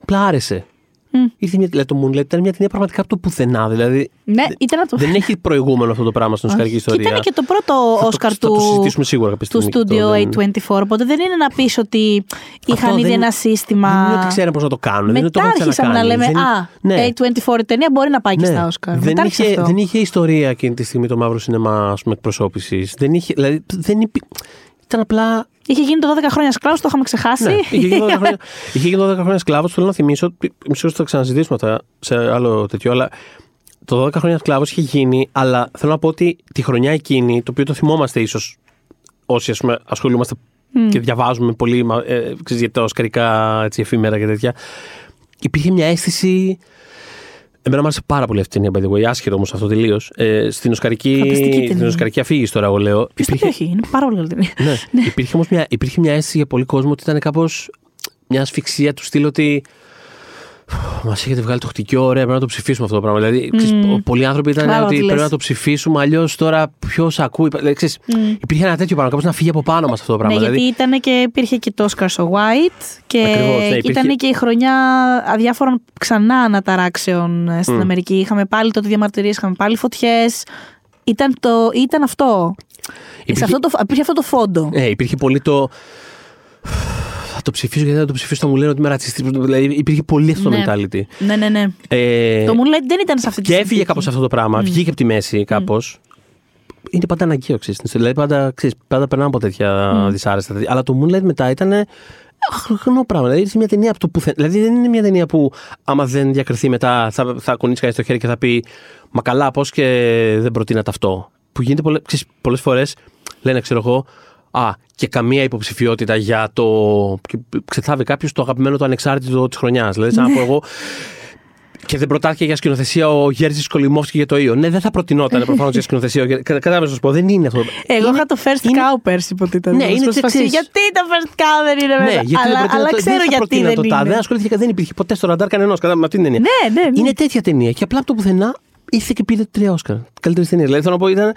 απλά άρεσε. Μμ. Ήρθε μια, δηλαδή, το Moonlight ήταν μια ταινία πραγματικά από το πουθενά. Δηλαδή, Ναι, ήταν από το. δεν έχει προηγούμενο αυτό το πράγμα στην οσκαρική Και ιστορία. ήταν και το πρώτο Θα το- Όσκαρ θα το του, συζητήσουμε σίγουρα κάποια του στιγμή και Studio αυτό, δεν- A24. Οπότε δεν είναι να πεις ότι είχαν Αυτό ήδη δεν- ένα σύστημα. Δεν είναι ότι ξέρουν πώς να το κάνουν. δεν είναι ότι το Μετά έχουν άρχισαμε να ξανακάνει. λέμε Δεν- Α, ναι. A24 η ταινία μπορεί να πάει και Ναι. στα Όσκαρ. Δεν Μετά άρχισε είχε, αυτό. δεν είχε ιστορία εκείνη τη στιγμή το μαύρο σινεμά εκπροσώπησης. Δεν είχε. Δηλαδή, δεν υπή... Ήταν απλά. Είχε γίνει το 12 χρόνια σκλάβος, το είχαμε ξεχάσει. Ναι, είχε γίνει 12 χρόνια, είχε γίνει 12 χρόνια σκλάβος. Θέλω να θυμίσω. Μισό θα ξαναζητήσουμε αυτά σε άλλο τέτοιο, αλλά το 12 χρόνια σκλάβος είχε γίνει, αλλά θέλω να πω ότι τη χρονιά εκείνη, το οποίο το θυμόμαστε ίσως όσοι ας πούμε, ασχολούμαστε και διαβάζουμε πολύ μα- ε, ξέρεις, για τα οσκαρικά έτσι, εφήμερα και τέτοια. Υπήρχε μια αίσθηση. Εμένα μου άρεσε πάρα πολύ αυτή η ταινία, by the way, άσχετο όμως αυτό τελείως. Ε, στην οσκαρική, Φανταστική ταινία. στην οσκαρική αφήγηση τώρα, εγώ λέω. Ποιος το έχει, είναι πάρα πολύ καλή ταινία. Ναι. Υπήρχε όμως μια, υπήρχε μια αίσθηση για πολύ κόσμο ότι ήταν κάπως μια ασφυξία του στυλ ότι. Μας έχετε βγάλει το χτυκιό, ωραία, πρέπει να το ψηφίσουμε αυτό το πράγμα. Δηλαδή, ξέρεις, πο- πολλοί άνθρωποι ήταν Κατάλαβα ότι τι πρέπει λες. να το ψηφίσουμε, αλλιώς τώρα ποιος ακούει. Δηλαδή, ξέρεις, Υπήρχε ένα τέτοιο πράγμα, κάπως να φύγει από πάνω μας αυτό το πράγμα. Ναι, δηλαδή, γιατί ήταν και υπήρχε και το Oscar so White και Ακριβώς, ναι, υπήρχε- ήταν και η χρονιά αδιάφορων ξανά αναταράξεων ε, στην Αμερική. Είχαμε πάλι τότε διαμαρτυρίες, είχαμε πάλι φωτιές. Ήταν, το, ήταν αυτό. Υπήρχε- Σε αυτό το, υπήρχε αυτό το φόντο. Ε, υπήρχε πολύ το. Θα το ψηφίσω γιατί δεν θα το ψηφίσω, θα μου λένε ότι είμαι ρατσιστή. Δηλαδή, υπήρχε πολύ αυτό το Ναι. mentality. Ναι, ναι, ναι. Ε, Το Moonlight δεν ήταν σε αυτή τη και έφυγε συνθήκη. κάπως αυτό το πράγμα. Βγήκε από τη μέση κάπως. Είναι πάντα αναγκαίο, ξέρεις. στην ιστορία. Δηλαδή, πάντα, ξέρεις, πάντα περνάμε από τέτοια δυσάρεστα. Αλλά το Moonlight μετά ήταν αχνό πράγμα. Δηλαδή, είναι μια ταινία από το πουθενά. Δηλαδή, δεν είναι μια ταινία που άμα δεν διακριθεί μετά θα, θα κουνήσει κανείς το χέρι και θα πει Μα καλά, πώς και δεν προτείνατε αυτό. Που γίνεται πολλές πολλές φορές, λένε, ξέρω εγώ, Α, και καμία υποψηφιότητα για το. και Ξεθάβει κάποιος το αγαπημένο του ανεξάρτητο της χρονιάς. Δηλαδή, σαν να πω εγώ, και δεν προτάθηκε για σκηνοθεσία ο Γέρζης Κολυμόφσκι για το Ιω. Ναι, δεν θα προτινόταν προφανώς για σκηνοθεσία. ο Γέρ- Κα- Κατάλαβες να σου πω, δεν είναι αυτό. Εγώ Είναι- είχα το first είναι- cow πέρσι που ήταν. Ναι, είναι Προσπαθή, ξέρεις- Γιατί το first cow δεν είναι Ναι, μέσα. γιατί αλλά, δεν προτείνω αλλά το- ξέρω δεν θα γιατί προτείνα δεν το τάδε. είναι. Δεν ασχολήθηκα, δεν υπήρχε ποτέ στο ραντάρ κανένας με αυτή την ταινία. Ναι, ναι, ναι. Είναι τέτοια ταινία και απλά από το πουθενά ήρθε και πήρε τρία Όσκαρ. Καλύτερη ταινία. Δηλαδή θέλω να πω ήταν.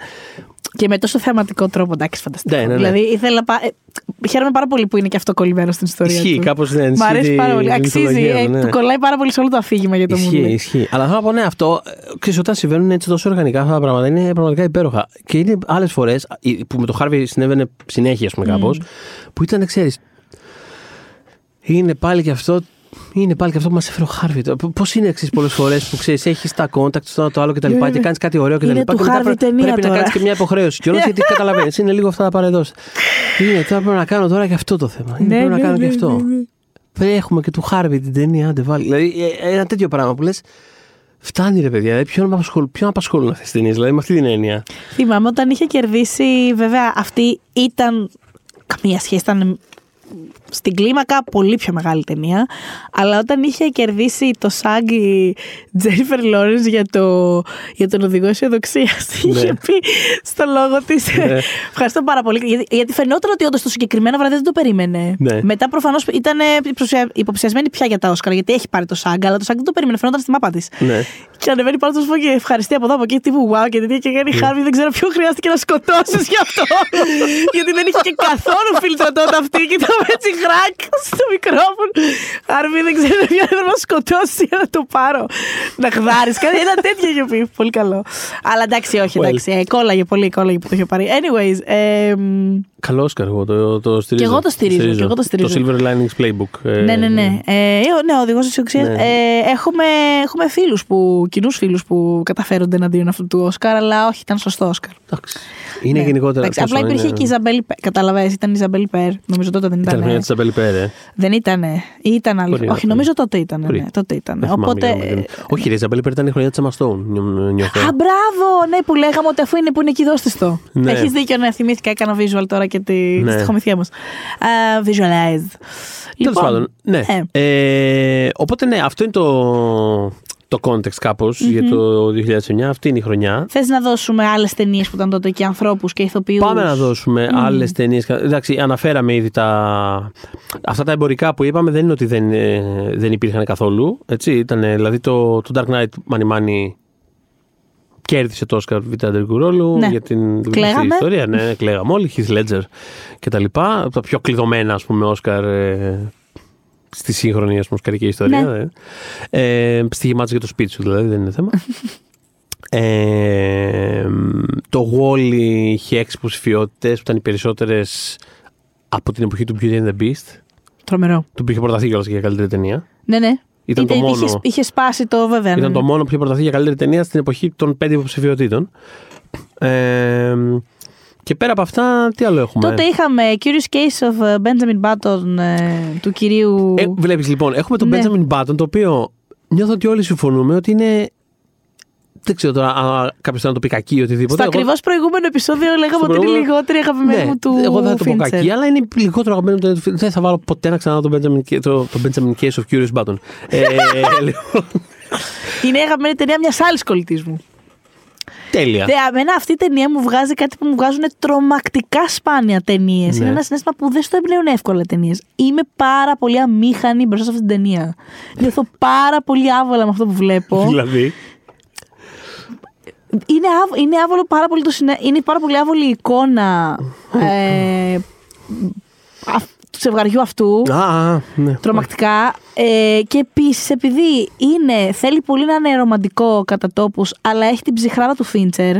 Και με τόσο θεαματικό τρόπο, εντάξει, φανταστικό. Ναι, ναι, ναι. Δηλαδή, ήθελα. πα- ε, χαίρομαι πάρα πολύ που είναι και αυτό κολλημένο στην ιστορία Ισχύει, του. κάπως, ναι, Μ' ενισχύει αρέσει τη πάρα πολύ. Αξίζει. μυθολογία ε, του, ναι. Του κολλάει πάρα πολύ σε όλο το αφήγημα για το Ισχύει, Moonlight. ισχύει. Αλλά θέλω να πω, ναι, αυτό. ε, Ξέρεις, όταν συμβαίνουν έτσι τόσο οργανικά αυτά τα πράγματα είναι πραγματικά υπέροχα. Και είναι άλλες φορές που με το Χάρβι συνέβαινε συνέχεια, ας πούμε, κάπως, που ήταν, ξέρεις. Είναι πάλι και αυτό. Είναι πάλι και αυτό που μας έφερε ο Χάρβι. Πώς είναι εξής πολλές φορές που ξέρεις, έχεις τα contact, το ένα το άλλο κτλ. Είναι- Και κάνεις κάτι ωραίο κτλ. είναι του Harvey ταινία πρέπει να τώρα. κάνεις και μια υποχρέωση. Και γιατί καταλαβαίνεις, είναι λίγο αυτά τα παρεδώσει. Είναι τώρα πρέπει να κάνω τώρα και αυτό το θέμα. Είναι, Ναι, πρέπει να ναι, κάνω ναι, και αυτό. ναι, ναι. Πρέπει έχουμε και του Χάρβι την ταινία, άντε βάλει. Δηλαδή ε, ένα τέτοιο πράγμα που λες. Φτάνει ρε παιδιά, δηλαδή, ποιον απασχολούν, ποιον απασχολούν αυτές τις ταινίες, δηλαδή με αυτή την έννοια. Θυμάμαι όταν είχε κερδίσει, βέβαια, αυτή ήταν. Καμία σχέση, ήταν στην κλίμακα πολύ πιο μεγάλη ταινία. Αλλά όταν είχε κερδίσει το SAG η Τζένιφερ Λόρενς για, το, για τον οδηγό αισιοδοξίας, είχε πει στο λόγο της. Ναι. Ευχαριστώ πάρα πολύ. Γιατί, γιατί φαινόταν ότι όντως το συγκεκριμένο βράδυ δεν το περίμενε. Ναι. Μετά προφανώς ήταν υποψιασμένη πια για τα Όσκαρα, γιατί έχει πάρει το SAG, αλλά το SAG δεν το περίμενε. Φαινόταν στη μάπα της. Ναι. Και ανεβαίνει πάνω στο σφό και ευχαριστεί από εδώ από εκεί. Τύπου wow και τέτοια. Και κάνει Χάρβι, δεν ξέρω ποιο χρειάστηκε να σκοτώσεις γι' αυτό. Γιατί δεν είχε και καθόλου φίλτρο τότε αυτή. Και ήταν έτσι χρακ στο μικρόφωνο. Χάρβι, δεν ξέρω ποιο έπρεπε να σκοτώσει για να το πάρω. Να χδάρει. Κάτι ένα τέτοιο είχε πει. Πολύ καλό. Αλλά εντάξει, όχι, Well. εντάξει. Ε, κόλλαγε πολύ, κόλλαγε που το είχε πάρει. Anyways. Ε, μ, Καλό Όσκαρ, εγώ το, το στηρίζω. Κι εγώ το στηρίζω, κι εγώ το στηρίζω. Το Silver Linings Playbook. ε, ναι, ναι, ναι. Ε, ε, ναι, ο οδηγός αισιοδοξία. Ναι. Ε, έχουμε έχουμε φίλους που, κοινούς φίλους που καταφέρονται εναντίον αυτού του Όσκαρ, αλλά όχι, ήταν σωστό Όσκαρ. Εντάξει. Είναι Ναι. γενικότερα. Εντάξει, πόσο απλά υπήρχε είναι- και η Ιζαμπέλ Πέρ. Καταλαβαίνεις, ήταν η Ιζαμπέλ Πέρ. Νομίζω τότε δεν Ήταν ήταν. μια τη Αμπέλη Πέρε. Δεν ήταν. Ή ήταν άλλη. Μπορεί να Όχι, ήταν. νομίζω τότε ήταν. Μπορεί. Ναι, τότε ήταν. Δεν θυμάμαι Οπότε. για να μην- Όχι, ρε, η Ιζαμπέλη Πέρε ήταν η χρονιά της Αμαστόν. Νιώθω. Α, μπράβο! Ναι, που λέγαμε ότι αφού είναι που είναι εκεί, δώστε το. Ναι. Έχεις δίκιο, ναι, θυμήθηκα. Έκανα visual τώρα και τη Ναι. στη στοιχομηθεία μας. visualize. Τέλος Λοιπόν, πάντων. Ναι. ε. Ε, οπότε ναι, αυτό είναι το, το context καπως για το 2009. Αυτή είναι η χρονιά. Θες να δώσουμε άλλες ταινίες που ήταν τότε και ανθρώπους και ηθοποιούς; Πάμε να δώσουμε mm. άλλες ταινίες. Εντάξει, αναφέραμε ήδη τα. Αυτά τα εμπορικά που είπαμε δεν είναι ότι δεν, ε, δεν υπήρχαν καθόλου. Έτσι, ήταν, δηλαδή το, το Dark Knight Money Money κέρδισε το Oscar Β' αντρικού ρόλου Ναι. για την δουλειά Κλαίγαμε. ιστορία. Ναι, κλαίγαμε όλοι. Heath Ledger και τα λοιπά. Από τα πιο κλειδωμένα, ας πούμε, Oscar ε, στη σύγχρονη ας πούμε, οσκαρική ιστορία. Ναι. Ε. Ε, στοιχημάτισε για το speech του, δηλαδή, δεν είναι θέμα. Ε, το Wall είχε έξι υποψηφιότητες που ήταν οι περισσότερες από την εποχή του Beauty and the Beast. Τρομερό. Του είχε προταθεί κιόλας και για καλύτερη ταινία. Ναι, ναι. Ήταν το Είτε- μόνο. Είχε, είχε σπάσει το βέβαια. ναι, Ήταν ναι. το μόνο που είχε προταθεί για καλύτερη ταινία στην εποχή των πέντε υποψηφιότητων. Ε, και πέρα από αυτά, τι άλλο έχουμε; Τότε είχαμε Curious Case of ε, Benjamin Button ε, του κυρίου. Ε, Βλέπεις λοιπόν, έχουμε τον Ναι. Benjamin Button, το οποίο νιώθω ότι όλοι συμφωνούμε ότι είναι Δεν ξέρω τώρα αν κάποιος θέλει να το πει κακή ή οτιδήποτε. Στο ακριβώς προηγούμενο επεισόδιο λέγαμε Στο ότι είναι προηγούμενο- λιγότερη αγαπημένη Ναι, μου του εγώ δεν θα το πω Fincher. κακή, αλλά είναι λιγότερο αγαπημένο του Netflix. Δεν θα βάλω ποτέ να ξαναδώ το Benjamin, Ca- το, το Benjamin Case of Curious Button. ε, λοιπόν, Είναι η αγαπημένη ταινία μιας άλλης κολλητής μου. Τέλεια. Δε, εμένα αυτή η ταινία μου βγάζει κάτι που μου βγάζουν τρομακτικά σπάνια ταινίες. Ναι. Είναι ένα συνέστημα που δεν στο εμπνέουν εύκολα ταινίες. Είμαι πάρα πολύ αμήχανη μπροστά σε αυτή την ταινία. Νιώθω πάρα πολύ άβολα με αυτό που βλέπω. δηλαδή; είναι, άβ- είναι άβολο πάρα πολύ το συνέ... Είναι πάρα πολύ άβολη η εικόνα ε, αυ- του ζευγαριού αυτού. Α, α, ναι. Τρομακτικά. Ε, και επίσης, επειδή είναι, θέλει πολύ να είναι ρομαντικό κατά τόπους, αλλά έχει την ψυχράδα του Φίντσερ,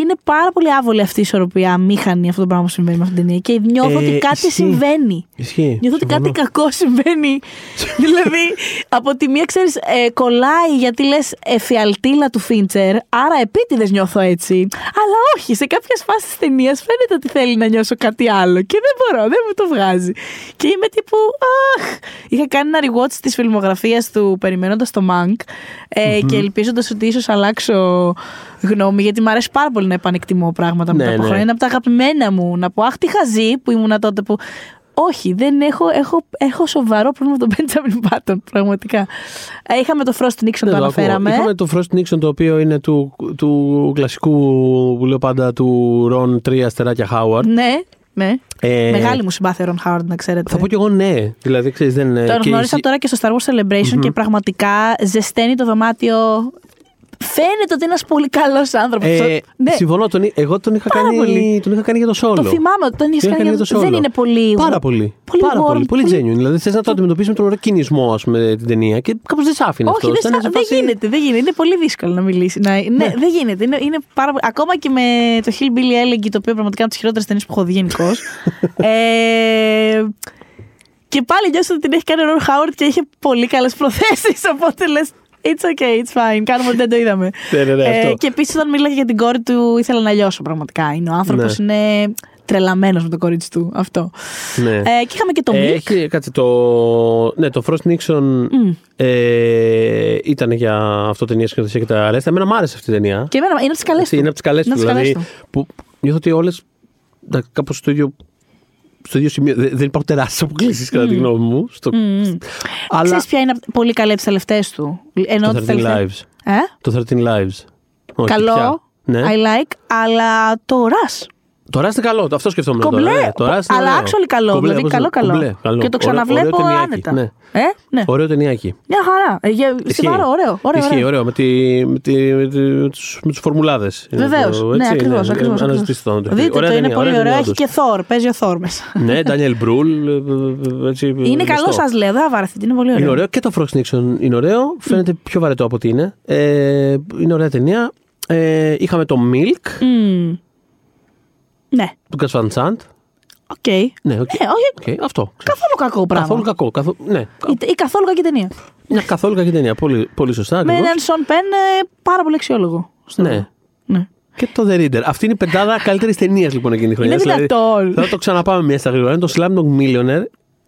είναι πάρα πολύ άβολη αυτή η ισορροπία, αμήχανη αυτό το πράγμα που συμβαίνει με αυτήν την ταινία. Και νιώθω Ε, ότι κάτι ισχύει. συμβαίνει. Ισχύει. Νιώθω ότι κάτι Συμφωνώ. κακό συμβαίνει. δηλαδή, από τη μία, ξέρεις, κολλάει γιατί λες εφιαλτήλα του Φίντσερ, άρα επίτηδες νιώθω έτσι. Αλλά όχι, σε κάποιες φάσεις της ταινίας φαίνεται ότι θέλει να νιώσω κάτι άλλο και δεν μπορώ, δεν μου το βγάζει. Και είμαι τύπου, Αχ! Είχα κάνει ένα rewatch της φιλμογραφίας του περιμένοντας το Mank ε, και ελπίζοντας ότι ίσως αλλάξω γνώμη, γιατί μου αρέσει πάρα πολύ να επανεκτιμώ πράγματα μετά Ναι, από ναι. χρόνια. Είναι από τα αγαπημένα μου. Να πω, Αχ, τι χαζή που ήμουνα τότε που. Όχι, δεν έχω, έχω, έχω σοβαρό πρόβλημα με τον Benjamin Button, πραγματικά. Ε, είχαμε το Frost Nixon, Δεν το ακούω. αναφέραμε. Είχαμε το Frost Nixon το οποίο είναι του, του κλασικού που λέω πάντα του Ron 3 αστεράκια Howard. Ναι, ναι. Ε, Μεγάλη μου συμπάθεια Ron Howard, να ξέρετε. Θα πω κι εγώ ναι. Δηλαδή, ξέρεις, δεν Τον και γνώρισα εσύ- τώρα και στο Star Wars Celebration και πραγματικά ζεσταίνει το δωμάτιο. Φαίνεται ότι είναι ένας πολύ καλός άνθρωπος. Ε, ναι, Συμφωνώ, τον, εί- εγώ τον είχα, Πάρα κάνει, πολύ. τον είχα κάνει για το solo. το θυμάμαι ότι τον είχες Τον είχα κάνει. για για- το solo. Δεν είναι πολύ. Πάρα πολύ. Πολύ πάρα warm, πολύ. Πολύ πολύ- genuine. Δηλαδή θες να το αντιμετωπίσει με τον ωραίο κινησμό, ας πούμε, την ταινία και κάπως δεν σ' άφηνε Όχι, αυτό. δεν, Ήταν σα- σε δεν φάση- γίνεται, δεν γίνεται. Είναι πολύ δύσκολο να μιλήσει. Να, ναι, δεν γίνεται. Είναι, είναι πάρα, πολύ- ακόμα και με το Hillbilly Elegy, το οποίο πραγματικά είναι από τις χειρότερες ταινίες που έχω δει γενικώς. ε, και πάλι νιώθω ότι την έχει κάνει ο Ρον Χάουαρτ και είχε πολύ καλές προθέσεις. Οπότε λες, it's okay, it's fine. Κάνουμε ότι δεν το είδαμε. Ναι, ναι, ναι, αυτό. Ε, και επίσης, όταν μίλαγε για την κόρη του, ήθελα να λιώσω πραγματικά. Είναι ο άνθρωπος, Ναι. είναι τρελαμένος με το κορίτσι του. Αυτό. Ναι. Ε, και είχαμε και το Ε, Milk. Έχει, κάτσε, το, ναι, το Frost Nixon ε, ήταν για αυτό ταινία σκηνοθεσία και τα αρέστα. Εμένα μου άρεσε αυτή η ταινία. Και εμένα είναι από τις καλές Έτσι, του. είναι από τις καλές του. Είναι από τις Δηλαδή, καλές που νιώθω ότι όλες κάπως στο ίδιο, στο ίδιο σημείο. Δεν δεν υπάρχουν τεράστιες αποκλήσεις κατά τη γνώμη μου. Στο, Αλλά Ξέρεις ποια είναι απ' πολύ καλή από τις τελευταίες του; Ενώ το τις 13 τελευταίες- Lives. Ε; Το 13 Lives. Όχι, Καλό. ποια. Ναι. I like, αλλά το Rush. Το Rust είναι καλό, αυτό σκεφτόμουν Κομπλέ. τώρα. ναι. Το Rust είναι αλλά ωραίο. actually καλό. Κομπλέ, δηλαδή όπως καλό, είναι. καλό. Κομπλέ, καλό. Και το Ωραίο- ξαναβλέπω ωραίο ταινιάκι, άνετα. Ναι. Ε, ναι. Ωραίο ταινιάκι. Μια χαρά. Ε, για- Ισχύει. Στιβαρό, ωραίο. ωραίο, Ισχύει, ωραίο. ωραίο. Με, τη, με, τη, με, τη, με τους, με τους φορμουλάδες. Είναι Βεβαίως. το- Ναι, έτσι, ακριβώς. ναι. Ακριβώς, Αναζητήστε το. να το Δείτε δείτε. το, Ωραία είναι ταινία, πολύ ωραία ωραίο. ταινία, Έχει και Θόρ. Παίζει ο Θόρ μέσα. όντως. Ναι, Ντάνιελ Μπρουλ. ε, έτσι, Είναι γνωστό. καλό, σας λέω. Δεν θα βαρεθείτε. Είναι πολύ ωραίο. Είναι ωραίο και το Frost Nixon είναι ωραίο. Φαίνεται πιο βαρετό από ότι είναι. Ε, είναι ωραία ταινία. Ε, είχαμε το Milk Μμμ. Ναι, του Gus Van Sant. οκ. Ναι, οκ. Ε, όχι. Οκ, αυτό. Καθόλου κακό πράγμα. Καθόλου κακό. Καθό... Ναι, Ή, ή καθόλου κακή ταινία. μια καθόλου κακή ταινία. Πολύ, πολύ σωστά. Με ακριβώς. έναν Σον Πεν ε, πάρα πολύ αξιόλογο. Στο- Ναι. ναι. Και το The Reader. Αυτή είναι η πεντάδα καλύτερης ταινίας λοιπόν εκείνη η χρονιά. Είναι δυνατόν. θα το ξαναπάμε μια στα γρήγορα. Είναι το Slamdog Millionaire.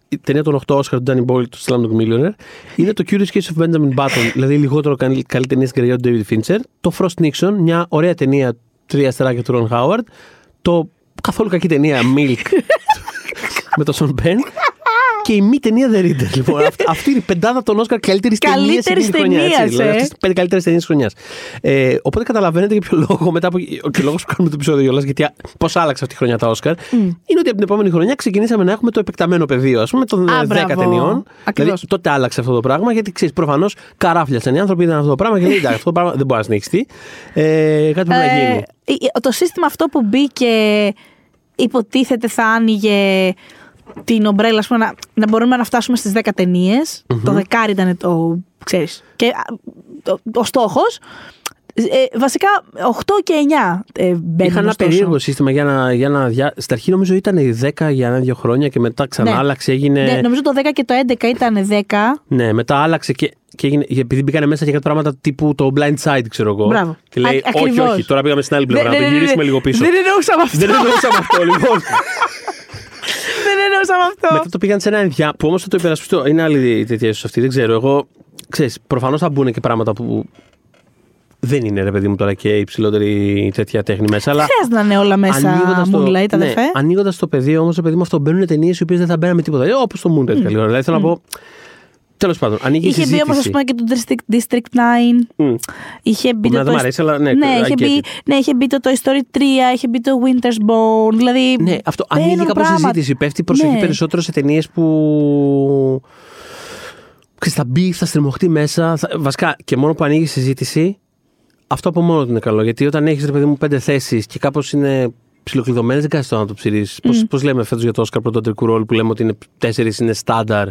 Η ταινία των 8 Oscar του Danny Boyle, το Slamdog Millionaire. Είναι το Curious Case of Benjamin Button, δηλαδή η λιγότερο καλή, καλή ταινία στην καριέρα του David Fincher. Το Frost Nixon, μια ωραία ταινία, τρία αστεράκια του Ron Howard. Το καθόλου κακή ταινία Milk με τον Sean Penn. Και η μη ταινία The Reader. Λοιπόν, Αυτή- αυτή είναι η πεντάδα των Όσκαρ καλύτερης ταινίας Καλύτερης ταινίας, Δηλαδή, ε. αυτές τις πέντε καλύτερες ταινίες της χρονιάς. Ε, οπότε καταλαβαίνετε για ποιο λόγο μετά από. Και ο λόγος που κάνουμε το επεισόδιο κιόλας, γιατί πώς άλλαξε αυτή η χρονιά τα Όσκαρ, είναι ότι από την επόμενη χρονιά ξεκινήσαμε να έχουμε το επεκταμένο πεδίο, ας πούμε, των Α, 10 μπράβο. ταινιών. Ακριβώς. Δηλαδή τότε άλλαξε αυτό το πράγμα, γιατί ξέρεις, προφανώς καράφλιασαν οι άνθρωποι, είδαν αυτό το πράγμα και λέει εντάξει, αυτό το πράγμα δεν μπορεί να συνεχιστεί. Ε, κάτι πρέπει να γίνει. Ε, ε, το σύστημα αυτό που μπήκε υποτίθεται θα άνοιγε την ομπρέλα, ας πούμε, να, να μπορούμε να φτάσουμε στις 10 ταινίες. Το δεκάρι ήταν το, ξέρεις, και α, το, ο στόχος. Ε, βασικά 8 και 9 ε, μπαίνουν Είχα ένα ωστόσο. περίεργο σύστημα για να, για να δια... Στην αρχή νομίζω ήταν οι 10 για ένα-δύο χρόνια και μετά ξανά Ναι. άλλαξε, έγινε. Ναι, νομίζω το 10 και το 11 ήταν 10. Ναι, μετά άλλαξε και, και έγινε, επειδή μπήκανε μέσα και κάτι πράγματα τύπου το blind side, ξέρω εγώ. Μπράβο. Και λέει, Α- όχι, ακριβώς. όχι, τώρα πήγαμε στην άλλη πλευρά, Ναι, να ναι, το ναι, γυρίσουμε ναι. λίγο πίσω. Δεν εννοούσαμε αυτό. Δεν εννοούσαμε αυτό, λοιπόν. Δεν εννοούσαμε αυτό. Μετά το πήγαν σε ένα ενδιά, που όμως θα το υπερασπιστώ. Είναι άλλη τέτοια ίσω αυτή, δεν ξέρω. Εγώ, ξέρεις, προφανώς θα μπουν και πράγματα που δεν είναι ρε παιδί μου τώρα και υψηλότερη τέτοια τέχνη μέσα. Αλλά Χρειάζεται να είναι όλα μέσα. ανοίγοντας Moonlight, ναι, αδερφέ. ανοίγοντας το πεδίο όμως, παιδί μου, αυτό μπαίνουν ταινίες οι οποίες δεν θα μπαίνουν με τίποτα. Ε, Όπως το Moonlight καλή ώρα. Δηλαδή θέλω να πω. Τέλος πάντων, ανοίγει η Είχε μπει συζήτηση. όμω, ας πούμε, και το District, District 9. Μμ. Είχε μπει Εμένα το. δεν μ' Toy- αρέσει, αλλά ναι, ναι, I είχε get μπει, it. ναι, είχε μπει το Toy Story 3, είχε μπει το Winter's Bone. Δηλαδή. Ναι, αυτό μπαίνουν ανοίγει κάπως πράγματα. συζήτηση. Πέφτει προσοχή Ναι. περισσότερο σε ταινίες που. Ξέρεις, θα μπει, θα στριμωχτεί μέσα. Θα... Βασικά και μόνο που ανοίγει η συζήτηση, αυτό από μόνο του είναι καλό. Γιατί όταν έχεις ρε παιδί μου πέντε θέσεις και κάπως είναι ψιλοκλειδωμένες, δεν κάνει το να το ψηρίσει. Mm. Πώς λέμε φέτος για το Όσκαρ πρωτοτρικού ρόλου που λέμε ότι είναι τέσσερις είναι στάνταρ.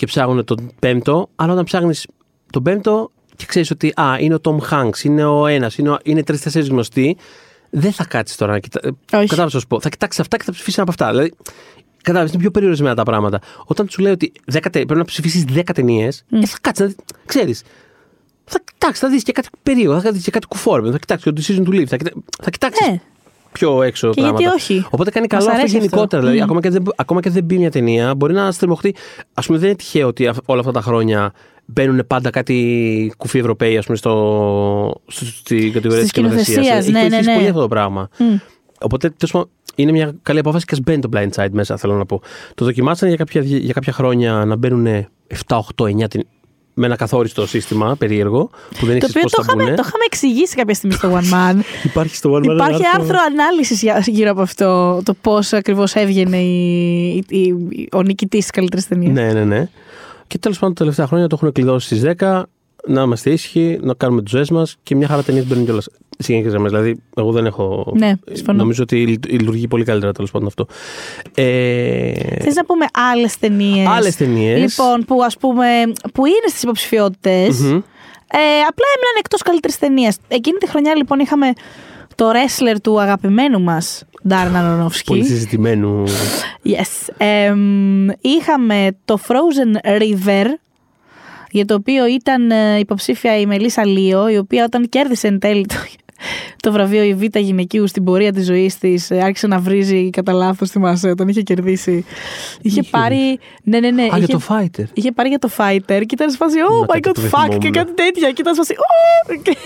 Έχει και ψάχνουν τον πέμπτο, αλλά όταν ψάχνεις τον πέμπτο και ξέρεις ότι α, είναι ο Τόμ Χάγκ, είναι ο ένας, είναι, ο... είναι τρει-τέσσερι γνωστοί, δεν θα κάτσεις τώρα να κοιτά... Όχι. Κατάλαβες να σου πω. Θα κοιτάξεις αυτά και θα ψηφίσεις ένα από αυτά. Δηλαδή, κατάλαβες, είναι πιο περιορισμένα τα πράγματα. Όταν σου λέει ότι 10, τε- πρέπει να ψηφίσεις 10 ταινίες, ε, θα κάτσεις να ξέρεις. Θα κοιτάξεις, θα δεις και κάτι περίεργο, θα δεις και κάτι κουφόρμενο, θα κοιτάξεις το decision to live, θα, κοιτά... θα κοιτάξεις Ναι. Πιο έξω Και πράγματα. γιατί όχι; Οπότε κάνει Μας καλό αυτό αρέσει αυτό. γενικότερα. Δηλαδή, Μμ. ακόμα, και δεν, ακόμα και δεν μπει μια ταινία, μπορεί να στριμωχτεί. Α πούμε, δεν είναι τυχαίο ότι αυ- όλα αυτά τα χρόνια μπαίνουν πάντα κάτι κουφοί Ευρωπαίοι ας πούμε, στο, στο, στην κατηγορία Στις της σκηνοθεσία. σκηνοθεσίας, Έχει ναι, βοηθήσει ναι, ναι. πολύ αυτό το πράγμα. Μμ. Οπότε τέλος πάντων, είναι μια καλή απόφαση και ας μπαίνει το blind side μέσα, θέλω να πω. Το δοκιμάσαν για κάποια, για κάποια χρόνια να μπαίνουν 7, 8, 9 ταινίες με ένα καθόριστο σύστημα περίεργο που δεν Το έχεις οποίο πώς το θα είχαμε, μπουν. το είχαμε εξηγήσει κάποια στιγμή στο One Man. Υπάρχει στο One Man Υπάρχει ένα άρθρο ανάλυσης γύρω από αυτό. Το πώς ακριβώς έβγαινε η, η, η- ο νικητής της καλύτερης ταινίας. Ναι, ναι, ναι. Και τέλος πάντων τα τελευταία χρόνια το έχουν κλειδώσει στις 10. Να είμαστε ήσυχοι, να κάνουμε τις ζωές μας και μια χαρά ταινίες μπαίνουν κιόλας. Σε γενικέ γραμμέ. Δηλαδή, εγώ δεν έχω. Ναι, συμφωνώ. Νομίζω ότι λειτ- λειτουργεί πολύ καλύτερα τέλος πάντων αυτό. Ε, Θες να πούμε άλλες ταινίες; Άλλες ταινίες. Λοιπόν, που ας πούμε. που είναι στις υποψηφιότητες. μμμ. Ε, απλά έμειναν εκτός καλύτερης ταινίας. Εκείνη τη χρονιά λοιπόν είχαμε το wrestler του αγαπημένου μας, Ντάρν Πολύ Αρονόφσκι. συζητημένου. Yes. Εμ, είχαμε το Frozen River, για το οποίο ήταν ε, υποψήφια η Μελίσσα Λίο, η οποία όταν κέρδισε εν τέλει το, το βραβείο η Β' γυναικείου στην πορεία της ζωής της, ε, άρχισε να βρίζει κατά λάθος τη Μασέ όταν είχε κερδίσει. Είχε Είχε πάρει... Ναι, ναι, ναι. Α, είχε, για το fighter. είχε πάρει για το fighter και ήταν σε φάση Oh Μα my κάτι god, που δεν fuck θυμόμουν. και κάτι τέτοια. Και ήταν σε φάση Oh! Και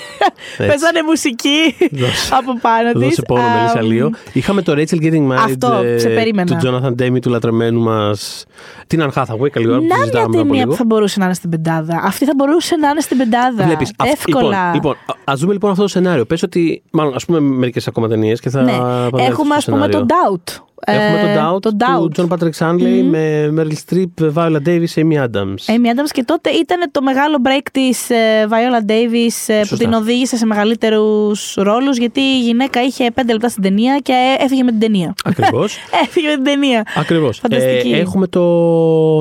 Παίζανε μουσική Δώσε. από πάνω τη. Δώσε πόνο, Μελίσσα Λίο. Είχαμε το Rachel Getting Married Αυτό, ε, σε περίμενα. του Jonathan Demi, του λατρεμένου μας. Την Anne Hathaway, καλή ώρα που Να μια συζητάμε πριν από ταινία λίγο. που θα μπορούσε να είναι στην πεντάδα. Αυτή θα μπορούσε να είναι στην πεντάδα. Βλέπεις, αυ- Εύκολα. Λοιπόν, λοιπόν ας δούμε λοιπόν αυτό το σενάριο. Πες ότι. Μάλλον, ας πούμε μερικές ακόμα ταινίες και θα. ναι. επανέλθω Έχουμε, ας στο πούμε, σενάριο. το Doubt. Έχουμε Ε, το Doubt, το του Doubt. John Patrick Shanley με Meryl Streep, Viola Davis, Amy Adams. Amy Adams και τότε ήταν το μεγάλο break της ε, Viola Davis ε, που Σωστά. την οδήγησε σε μεγαλύτερους ρόλους γιατί η γυναίκα είχε πέντε λεπτά στην ταινία και ε, έφυγε με την ταινία. Ακριβώς. έφυγε με την ταινία. Ακριβώς. Φανταστική. έχουμε το,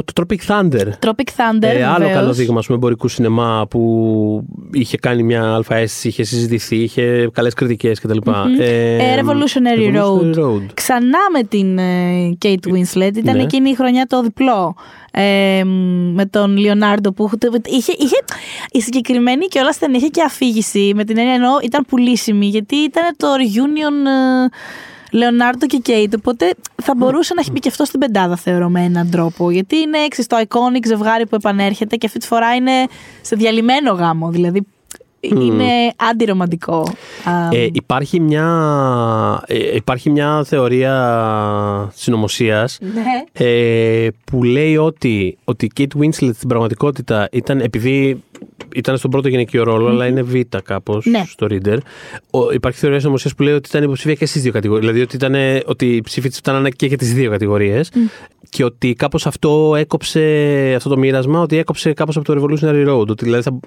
το Tropic Thunder. Tropic Thunder, Ε, άλλο βεβαίως. καλό δείγμα ας πούμε, εμπορικού σινεμά που είχε κάνει μια αλφα αίσθηση, είχε συζητηθεί, είχε καλές κριτικές κτλ. Ε, Revolutionary Road. Ξανά με την ε, Kate Winslet. Ήταν Ναι. εκείνη η χρονιά το διπλό. Ε, με τον Λιονάρντο που είχε, είχε, η συγκεκριμένη και όλα ταινία είχε και αφήγηση με την έννοια ενώ ήταν πουλήσιμη γιατί ήταν το reunion ε, Λεωνάρντο και Κέιτ οπότε θα μπορούσε να έχει μπει και αυτό στην πεντάδα θεωρώ με έναν τρόπο γιατί είναι έξι το iconic ζευγάρι που επανέρχεται και αυτή τη φορά είναι σε διαλυμένο γάμο δηλαδή είναι αντιρομαντικό Α, Ε, υπάρχει, μια, ε, υπάρχει μια θεωρία συνωμοσίας ναι. ε, που λέει ότι, ότι η Kate Winslet στην πραγματικότητα ήταν επειδή ήταν στον πρώτο γυναικείο ρόλο, αλλά είναι β' κάπως Ναι. στο Reader. Ο, υπάρχει θεωρία συνωμοσίας που λέει ότι ήταν υποψήφια και στις δύο κατηγορίε. Δηλαδή ότι, ήταν, ότι οι ψήφοι της ήταν και για τις δύο κατηγορίες. Και ότι κάπως αυτό έκοψε αυτό το μοίρασμα, ότι έκοψε κάπως από το Revolutionary Road. Ότι, δηλαδή θα,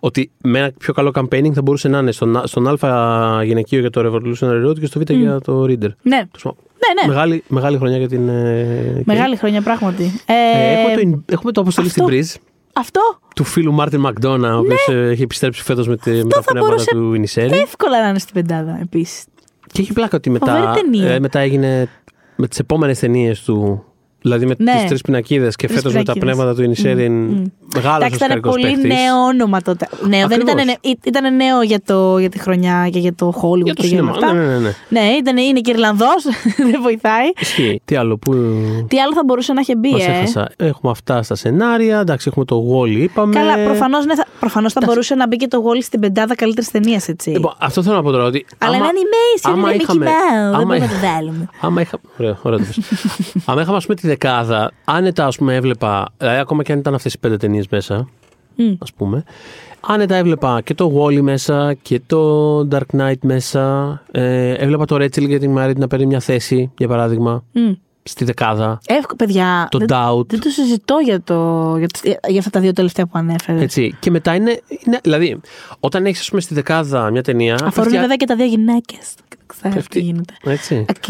ότι με ένα πιο καλό campaigning θα μπορούσε να είναι στον, στον Α γυναικείο για το Revolutionary Road και στο Β για το Reader. ναι. Τέλος πάντων, Ναι, ναι. Μεγάλη, μεγάλη χρονιά για την. ε, Μεγάλη χρονιά, πράγματι. ε, Ε, έχουμε, το, In- έχουμε το αποστολή αυτό. στην Μπριζ Αυτό; Του φίλου Μάρτιν Μακδόνα, ο οποίος έχει επιστρέψει φέτος με, τη- με τα θα πνεύματα μπορούσε του Ινισέρη. εύκολα να είναι στην πεντάδα επίσης. Και έχει πλάκα ότι μετά, Φοβερή ταινία. ε, μετά έγινε με τις επόμενες ταινίες του Δηλαδή με Ναι. τις τρεις πινακίδες και Τρεις φέτος με τα πινακίδες. πνεύματα του Ινισέριν. Μεγάλος Εντάξει, ήταν οσκαρικός πολύ παίκτης. νέο όνομα τότε. Νέο, δεν Ακριβώς. ήταν, νέο- ή- ήταν νέο για, το, για τη χρονιά και για το Hollywood Για το και για όλα σινεμά. αυτά. Ναι, ναι, ναι. Ναι, ήταν, είναι και Ιρλανδός, δεν βοηθάει. Ισχύει. Τι άλλο, που. Τι άλλο θα μπορούσε να έχει μπει, Μας ε; έχασα. Έχουμε αυτά στα σενάρια. Εντάξει, έχουμε το Wall, είπαμε. Καλά, προφανώς ναι, θα, προφανώς θα μπορούσε να μπει και το Wall στην πεντάδα καλύτερης ταινίας, έτσι. Λοιπόν, αυτό θέλω να πω τώρα. Ότι Αλλά άμα- είναι animation, άμα είναι Mickey είχαμε- Mouse. Δεν άμα μπορούμε να είχα- το βάλουμε. Άμα είχα. Ωραία, ωραία το πες. άμα είχαμε, ας πούμε, τη δεκάδα, άνετα, ας πούμε, έβλεπα. Δηλαδή, ακόμα και αν ήταν αυτές οι πέντε ταινίες μέσα, Μμ. ας πούμε. Άνετα έβλεπα και το Wally μέσα και το Dark Knight μέσα. Ε, έβλεπα το Rachel για την Μάριτ να παίρνει μια θέση, για παράδειγμα, Μμ. Στη δεκάδα. Εύκολο, παιδιά. Το δεν, Doubt. δεν το συζητώ για, το, για, τις- για αυτά τα δύο τελευταία που ανέφερες. Έτσι. Και μετά είναι, είναι. Δηλαδή, όταν έχεις, ας πούμε, στη δεκάδα μια ταινία. Αφορούν πέφτει- βέβαια και τα δύο γυναίκες. Ξέρω τι Πέφτει- γίνεται. Έτσι. Οκ.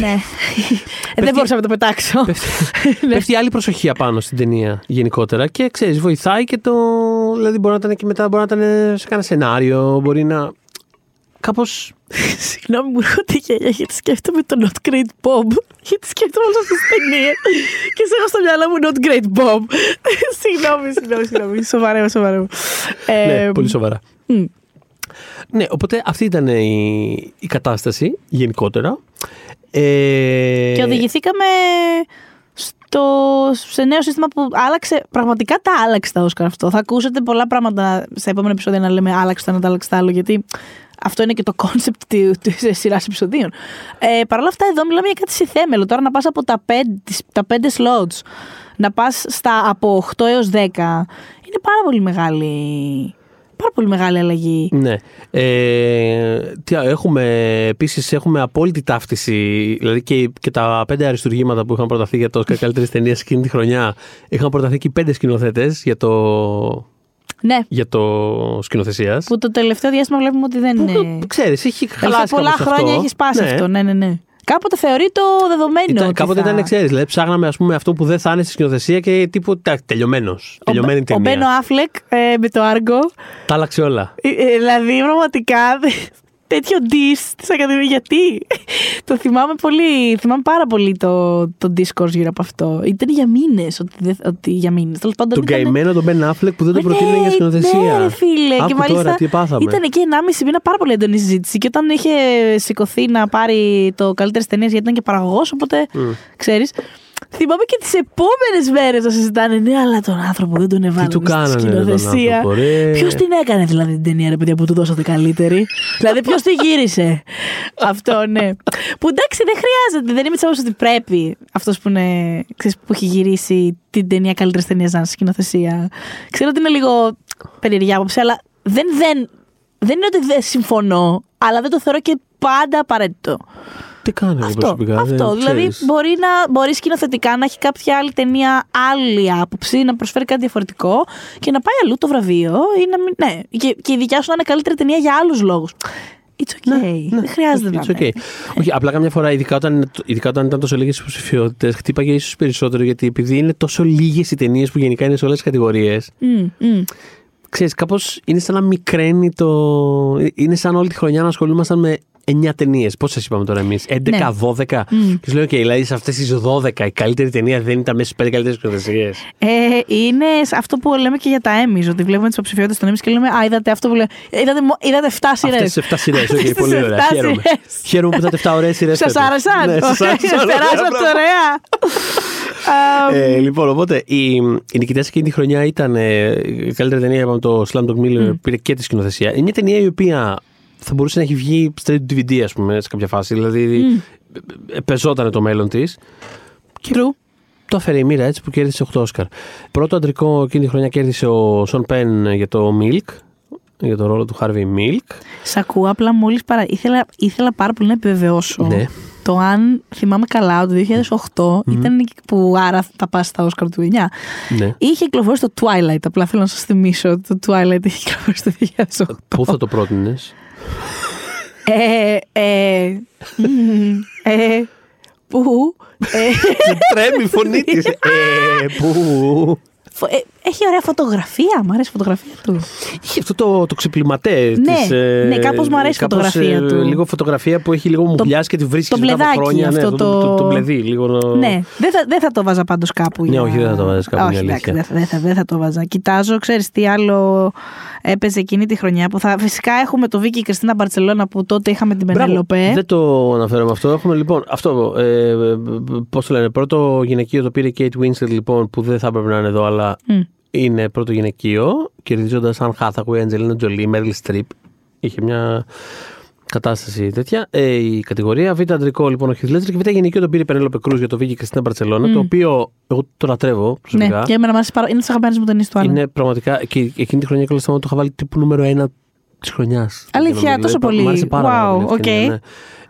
ναι. Ε, δεν μπορούσα να το πετάξω. Ναι. Πέφτει άλλη προσοχή απάνω στην ταινία γενικότερα και ξέρεις, βοηθάει και το. Δηλαδή, μπορεί να ήταν και μετά, μπορεί να ήταν σε κάνα σενάριο, μπορεί να. Κάπως. Συγγνώμη, μου έρχονται γέλια γιατί σκέφτομαι το Not Great Bob. Γιατί σκέφτομαι όλες αυτέ τις ταινίες. Και σε έχω στο μυαλό μου Not Great Bob. συγγνώμη, συγγνώμη, συγγνώμη. Σοβαρεύω, σοβαρεύω. Ε, ναι, πολύ σοβαρά. μ. Ναι, οπότε αυτή ήταν η, η κατάσταση γενικότερα. Ε, Και οδηγηθήκαμε στο, σε νέο σύστημα που άλλαξε. Πραγματικά τα άλλαξε τα Όσκαρ αυτό. Θα ακούσετε πολλά πράγματα στα επόμενα επεισόδια να λέμε άλλαξε το ένα, τα άλλαξε το άλλο. Γιατί αυτό είναι και το concept της σειράς επεισοδίων. Ε, Παρ' όλα αυτά, εδώ μιλάμε για κάτι συθέμελα. Τώρα να πας από τα πέντε, τις- τα πέντε slots, να πας στα από 8 έως 10, είναι πάρα πολύ μεγάλη. Πάρα πολύ μεγάλη αλλαγή. Ναι. Ε, τι, άλλο, έχουμε, επίσης έχουμε απόλυτη ταύτιση, δηλαδή και, και τα πέντε αριστουργήματα που είχαν προταθεί για το Oscar καλύτερη ταινία εκείνη τη χρονιά, είχαν προταθεί και οι πέντε σκηνοθέτες για το, Ναι, για το σκηνοθεσίας. που το τελευταίο διάστημα βλέπουμε ότι δεν είναι. Ξέρεις, έχει Τελευταία χαλάσει πολλά κάπως χρόνια αυτό. έχεις σπάσει Ναι. αυτό. Ναι, ναι, ναι. Κάποτε θεωρεί το δεδομένο. Ήταν, ότι κάποτε θα... ήταν, ξέρεις, δηλαδή ψάχναμε ας πούμε, αυτό που δεν θα είναι στη σκηνοθεσία και τύπου τελειωμένος. Ο, Τελειωμένη ο ταινία. Μπένο Άφλεκ ε, με το Άργο. Τα άλλαξε όλα. Ε, ε, δηλαδή, πραγματικά τέτοιο diss της Ακαδημία. Γιατί; Το θυμάμαι πολύ. Θυμάμαι πάρα πολύ το, το discourse γύρω από αυτό. Ήταν για μήνες. Ότι, δεν- ότι για μήνες. Τέλος πάντων. Τον ήταν- καημένο τον Μπεν Αφλεκ που δεν τον Ναι, προτείνουν για σκηνοθεσία. Ναι, ρε φίλε. Άκου και μάλιστα τώρα τι πάθαμε. ήταν εκεί 1,5 μήνα πάρα πολύ έντονη συζήτηση. Και όταν είχε σηκωθεί να πάρει το καλύτερες ταινίες, γιατί ήταν και παραγωγός, οπότε ξέρεις. Θυμάμαι και τις επόμενες μέρες να συζητάνε. Ναι, αλλά τον άνθρωπο δεν τον εβάλανε του στη κάνανε, ρε, τον σκηνοθεσία. άνθρωπο, ρε. Ποιος την έκανε δηλαδή την ταινία, ρε παιδιά, που του δώσατε καλύτερη; δηλαδή, ποιος τη γύρισε; Αυτό, ναι. Που εντάξει, δεν χρειάζεται. Δεν είμαι τη άποψη ότι πρέπει αυτός που, είναι, ξέρεις, που έχει γυρίσει την ταινία καλύτερης ταινίας να είναι στη σκηνοθεσία. Ξέρω ότι είναι λίγο περίεργη άποψη, αλλά δεν, δεν, δεν είναι ότι δεν συμφωνώ, αλλά δεν το θεωρώ και πάντα απαραίτητο. Τι κάνει εγώ Αυτό, προσωπικά. αυτό. δεν δηλαδή ξέρεις. μπορεί, να, μπορεί σκηνοθετικά να έχει κάποια άλλη ταινία, άλλη άποψη, να προσφέρει κάτι διαφορετικό και να πάει αλλού το βραβείο ή να μην. Ναι, και, και η δικιά σου να είναι καλύτερη ταινία για άλλους λόγους. It's okay. Δεν χρειάζεται να Ναι, It's είναι. okay. Όχι, απλά καμιά φορά, ειδικά όταν, ειδικά όταν ήταν τόσο λίγες υποψηφιότητες, χτύπαγε ίσως περισσότερο γιατί επειδή είναι τόσο λίγες οι ταινίες που γενικά είναι σε όλες τις κατηγορίες. Μμ, μμ. Ξέρεις, κάπως είναι σαν να μικραίνει το. Είναι σαν όλη τη χρονιά να ασχολούμασταν με 9 ταινίες. Πόσε είπαμε τώρα εμείς, 11, Ναι. 12. Και σου λέω, OK, δηλαδή σε αυτές τις 12 η καλύτερη ταινία δεν ήταν μέσα στις 5 καλύτερες σκηνοθεσίες. Ε, είναι σε αυτό που λέμε και για τα Emmys, ότι βλέπουμε τις υποψηφιότητες των Emmys και λέμε Α, είδατε αυτό που λέμε. Είδατε, μο- είδατε 7 σειρές. Αυτές τις 7 σειρές. Αυτές OK, τις πολύ ωραία. 7 Χαίρομαι. σειρές. Χαίρομαι που είδατε 7 ωραίες σειρές. Σας άρεσαν. Ναι, σας Ωραία, άρεσαν. Ωραία, Περάσατε μπράβο. ωραία. Α, Ε, λοιπόν, οπότε οι, οι νικητές εκείνη τη χρονιά ήταν. Ε, η καλύτερη ταινία, είπαμε, το Slumdog Miller πήρε και τη σκηνοθεσία. Είναι μια ταινία η οποία θα μπορούσε να έχει βγει straight to DVD, ας πούμε, σε κάποια φάση. Δηλαδή, ε, πεζόταν το μέλλον της. True. Το έφερε η μοίρα έτσι που κέρδισε 8 Όσκαρ. Πρώτο αντρικό εκείνη τη χρονιά κέρδισε ο Σον Πεν για το Milk. Για το ρόλο του Harvey Milk. Σ' ακούω, απλά μόλις παρα... ήθελα, ήθελα πάρα πολύ να επιβεβαιώσω Ναι. το αν θυμάμαι καλά ότι το 2008 ήταν εκεί που άρα θα πας στα Όσκαρ του 9. Ναι. Είχε κυκλοφορήσει το Twilight. Απλά θέλω να σας θυμίσω ότι το Twilight είχε κυκλοφορήσει το 2008. Πού θα το πρότεινες; Ε, ε, μμμ, ε, που, ε, Τρέμει η φωνή της. Ε, πού. Φω- ε, έχει ωραία φωτογραφία. Μου αρέσει η φωτογραφία του. Είχε αυτό το, το ξεπληματέ. Ναι, της, ε, ναι, κάπως μου αρέσει η κάπως, φωτογραφία ε, του. Λίγο φωτογραφία που έχει λίγο μουμπλιάσει και τη βρίσκεις το μετά από μπλεδάκι χρόνια. αυτό ναι, το- το, το, μπλεδί. Λίγο, να- Ναι, δεν θα, δεν θα το βάζα πάντως κάπου. Ναι, όχι, δεν θα το βάζεις κάπου, Όχι, είναι εντάξει, αλήθεια. δεν, θα, δεν, θα, δεν θα το βάζα. Κοιτάζω, ξέρεις τι άλλο έπαιζε εκείνη τη χρονιά. Που θα, φυσικά έχουμε το Βίκη Κριστίνα Μπαρσελόνα που τότε είχαμε την Μπράβο. Πενέλοπε. Δεν το αναφέραμε αυτό. Έχουμε λοιπόν αυτό. Ε, Πώς το λένε, πρώτο γυναικείο το πήρε η Kate Winslet λοιπόν που δεν θα έπρεπε να είναι εδώ, αλλά Μμ. είναι πρώτο γυναικείο. Κερδίζοντας Αν Hathaway, Angelina Jolie, Meryl Streep. Είχε μια κατάσταση τέτοια. Ε, η κατηγορία Β' αντρικό λοιπόν ο Heath Ledger και Β' γυναικείο το πήρε η Penelope Cruz για το Βίκη Κριστίνα Μπαρσελόνα. Το οποίο εγώ το λατρεύω Ναι, προσωπικά. και εμένα μου αρέσει πάρα Είναι τις αγαπημένες μου ταινίες του άλλου. Είναι πραγματικά. Και εκείνη τη χρονιά και το είχα βάλει τύπου νούμερο ένα της χρονιάς. Αλήθεια, τόσο πολύ. Μου άρεσε πάρα Wow, πολύ. αυτή η οκ. ταινία,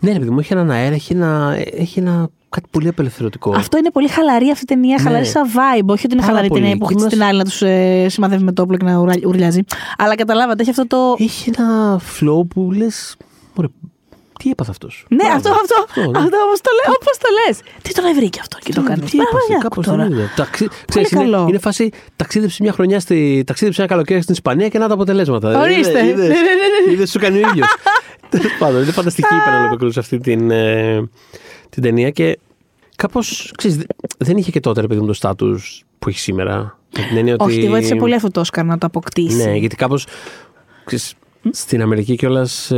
Ναι, ναι, ρε παιδί μου, έχει έναν αέρα, έχει ένα, έχει ένα κάτι πολύ απελευθερωτικό. Αυτό είναι πολύ χαλαρή αυτή η ταινία, Ναι. χαλαρή σαν vibe. Όχι ότι είναι Πάρα χαλαρή πολύ. ταινία που Και έχει μας- την άλλη να τους ε, σημαδεύει με το όπλο και να ουρα- ουρλιάζει. Αλλά καταλάβατε, έχει αυτό το. Έχει ένα flow που λες. Τι έπαθε αυτός; Ναι, αυτό, αυτό, αυτό, ναι. όπως το, λέ, όπως το λες. Τι τον βρήκε αυτό και το κάνεις; Τι έπαθε, κάπως δεν είναι. Ταξι... Ξέρεις, είναι, καλό. είναι φάση ταξίδεψε μια χρονιά, στη... ταξίδεψε ένα καλοκαίρι στην Ισπανία και να τα αποτελέσματα. Ορίστε. Είδες, Ναι, ναι, ναι, ναι. είδες, σου κάνει ο ίδιος. Τέλος πάντων, είναι φανταστική η Penelope Cruz αυτή την, ε, την ταινία και κάπως. Δεν είχε και τότε ρε παιδί μου το στάτου που έχει σήμερα. Με την έννοια Όχι, ότι- τη βοήθησε πολύ αυτό το Όσκαρ να το αποκτήσει. Ναι, γιατί κάπως. Στην Αμερική κιόλας.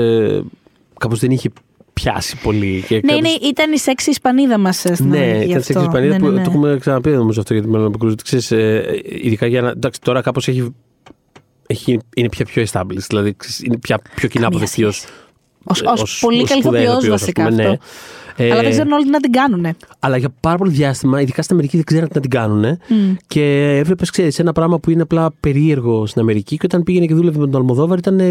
Ε, κάπως δεν είχε πιάσει πολύ. Και Ναι, κάπως- είναι, ήταν η σεξι Ισπανίδα μας στην ναι, Αμερική ήταν αυτό. σε Ισπανία Ναι, που ναι, ναι. το έχουμε ξαναπεί νομίζω αυτό για την Penelope Cruz. Ξέρεις, ε, ειδικά για να. Εντάξει, τώρα κάπως έχει, έχει. Είναι πια πιο established. Δηλαδή ξέρεις, είναι πια πιο κοινά Καμία αποδεκτή ω. Ως, ως πολύ καλή ηθοποιός βασικά αυτό. Ναι. Ε, Αλλά δεν ξέρουν όλοι τι να την κάνουν. αλλά για πάρα πολύ διάστημα, ειδικά στην Αμερική, δεν ξέραν τι να την κάνουν. Μμ. Και έβλεπες, ξέρεις, ένα πράγμα που είναι απλά περίεργο στην Αμερική και όταν πήγαινε και δούλευε με τον Αλμοδόβαρ ήταν ε,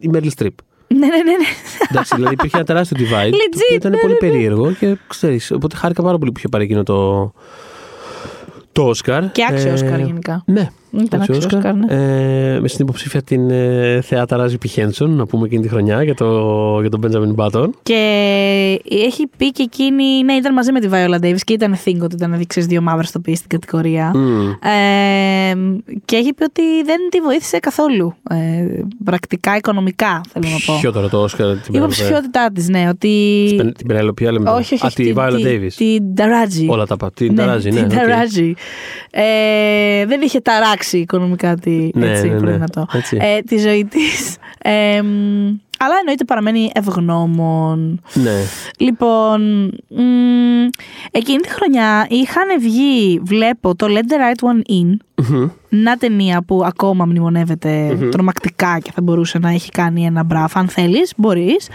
η Μέρλ Στριπ. Ναι, ναι, ναι. ναι. Εντάξει, δηλαδή υπήρχε ένα τεράστιο divide. το Legit, οποίο ήταν ναι, πολύ ναι, ναι. περίεργο και ξέρεις. Οπότε χάρηκα πάρα πολύ που είχε πάρει εκείνο το. Το Όσκαρ. Και άξιο Όσκαρ γενικά. Ναι, Ήταν άξιο άξιο Όσκαρ, ναι. Ε, με στην υποψήφια την ε, θεάτα Ράζι Πιχένσον, να πούμε εκείνη τη χρονιά για, το, για τον Μπέντζαμιν Μπάτον. Και έχει πει και εκείνη, ναι, ήταν μαζί με τη Viola Davis και ήταν think ότι ήταν δείξει δύο μαύρες το στην κατηγορία. Μμ. Ε, και έχει πει ότι δεν τη βοήθησε καθόλου. Ε, πρακτικά, οικονομικά, θέλω να πω. Ποιο τώρα το Όσκαρ την Η Penelope- υποψηφιότητά της, ναι, ότι. Την την Penelope, άλλη μετά. Όχι, όχι, Α, όχι. τη την- Viola τη- Davis. Την Ταράτζη. Όλα τα πα. Την Ταράζι, ναι. Την οκ. Ταράτζη. Ε, δεν είχε ταράξει οικονομικά τη, Ναι, έτσι, ναι, ναι. πρέπει να το. Έτσι. Ε, τη ζωή της. αλλά εννοείται παραμένει ευγνώμων. Ναι. Λοιπόν, μ, εκείνη τη χρονιά είχαν βγει, βλέπω, το Let the Right One In. Μμμ. Να ταινία που ακόμα μνημονεύεται τρομακτικά και θα μπορούσε να έχει κάνει ένα μπράφ. Αν θέλεις, μπορείς.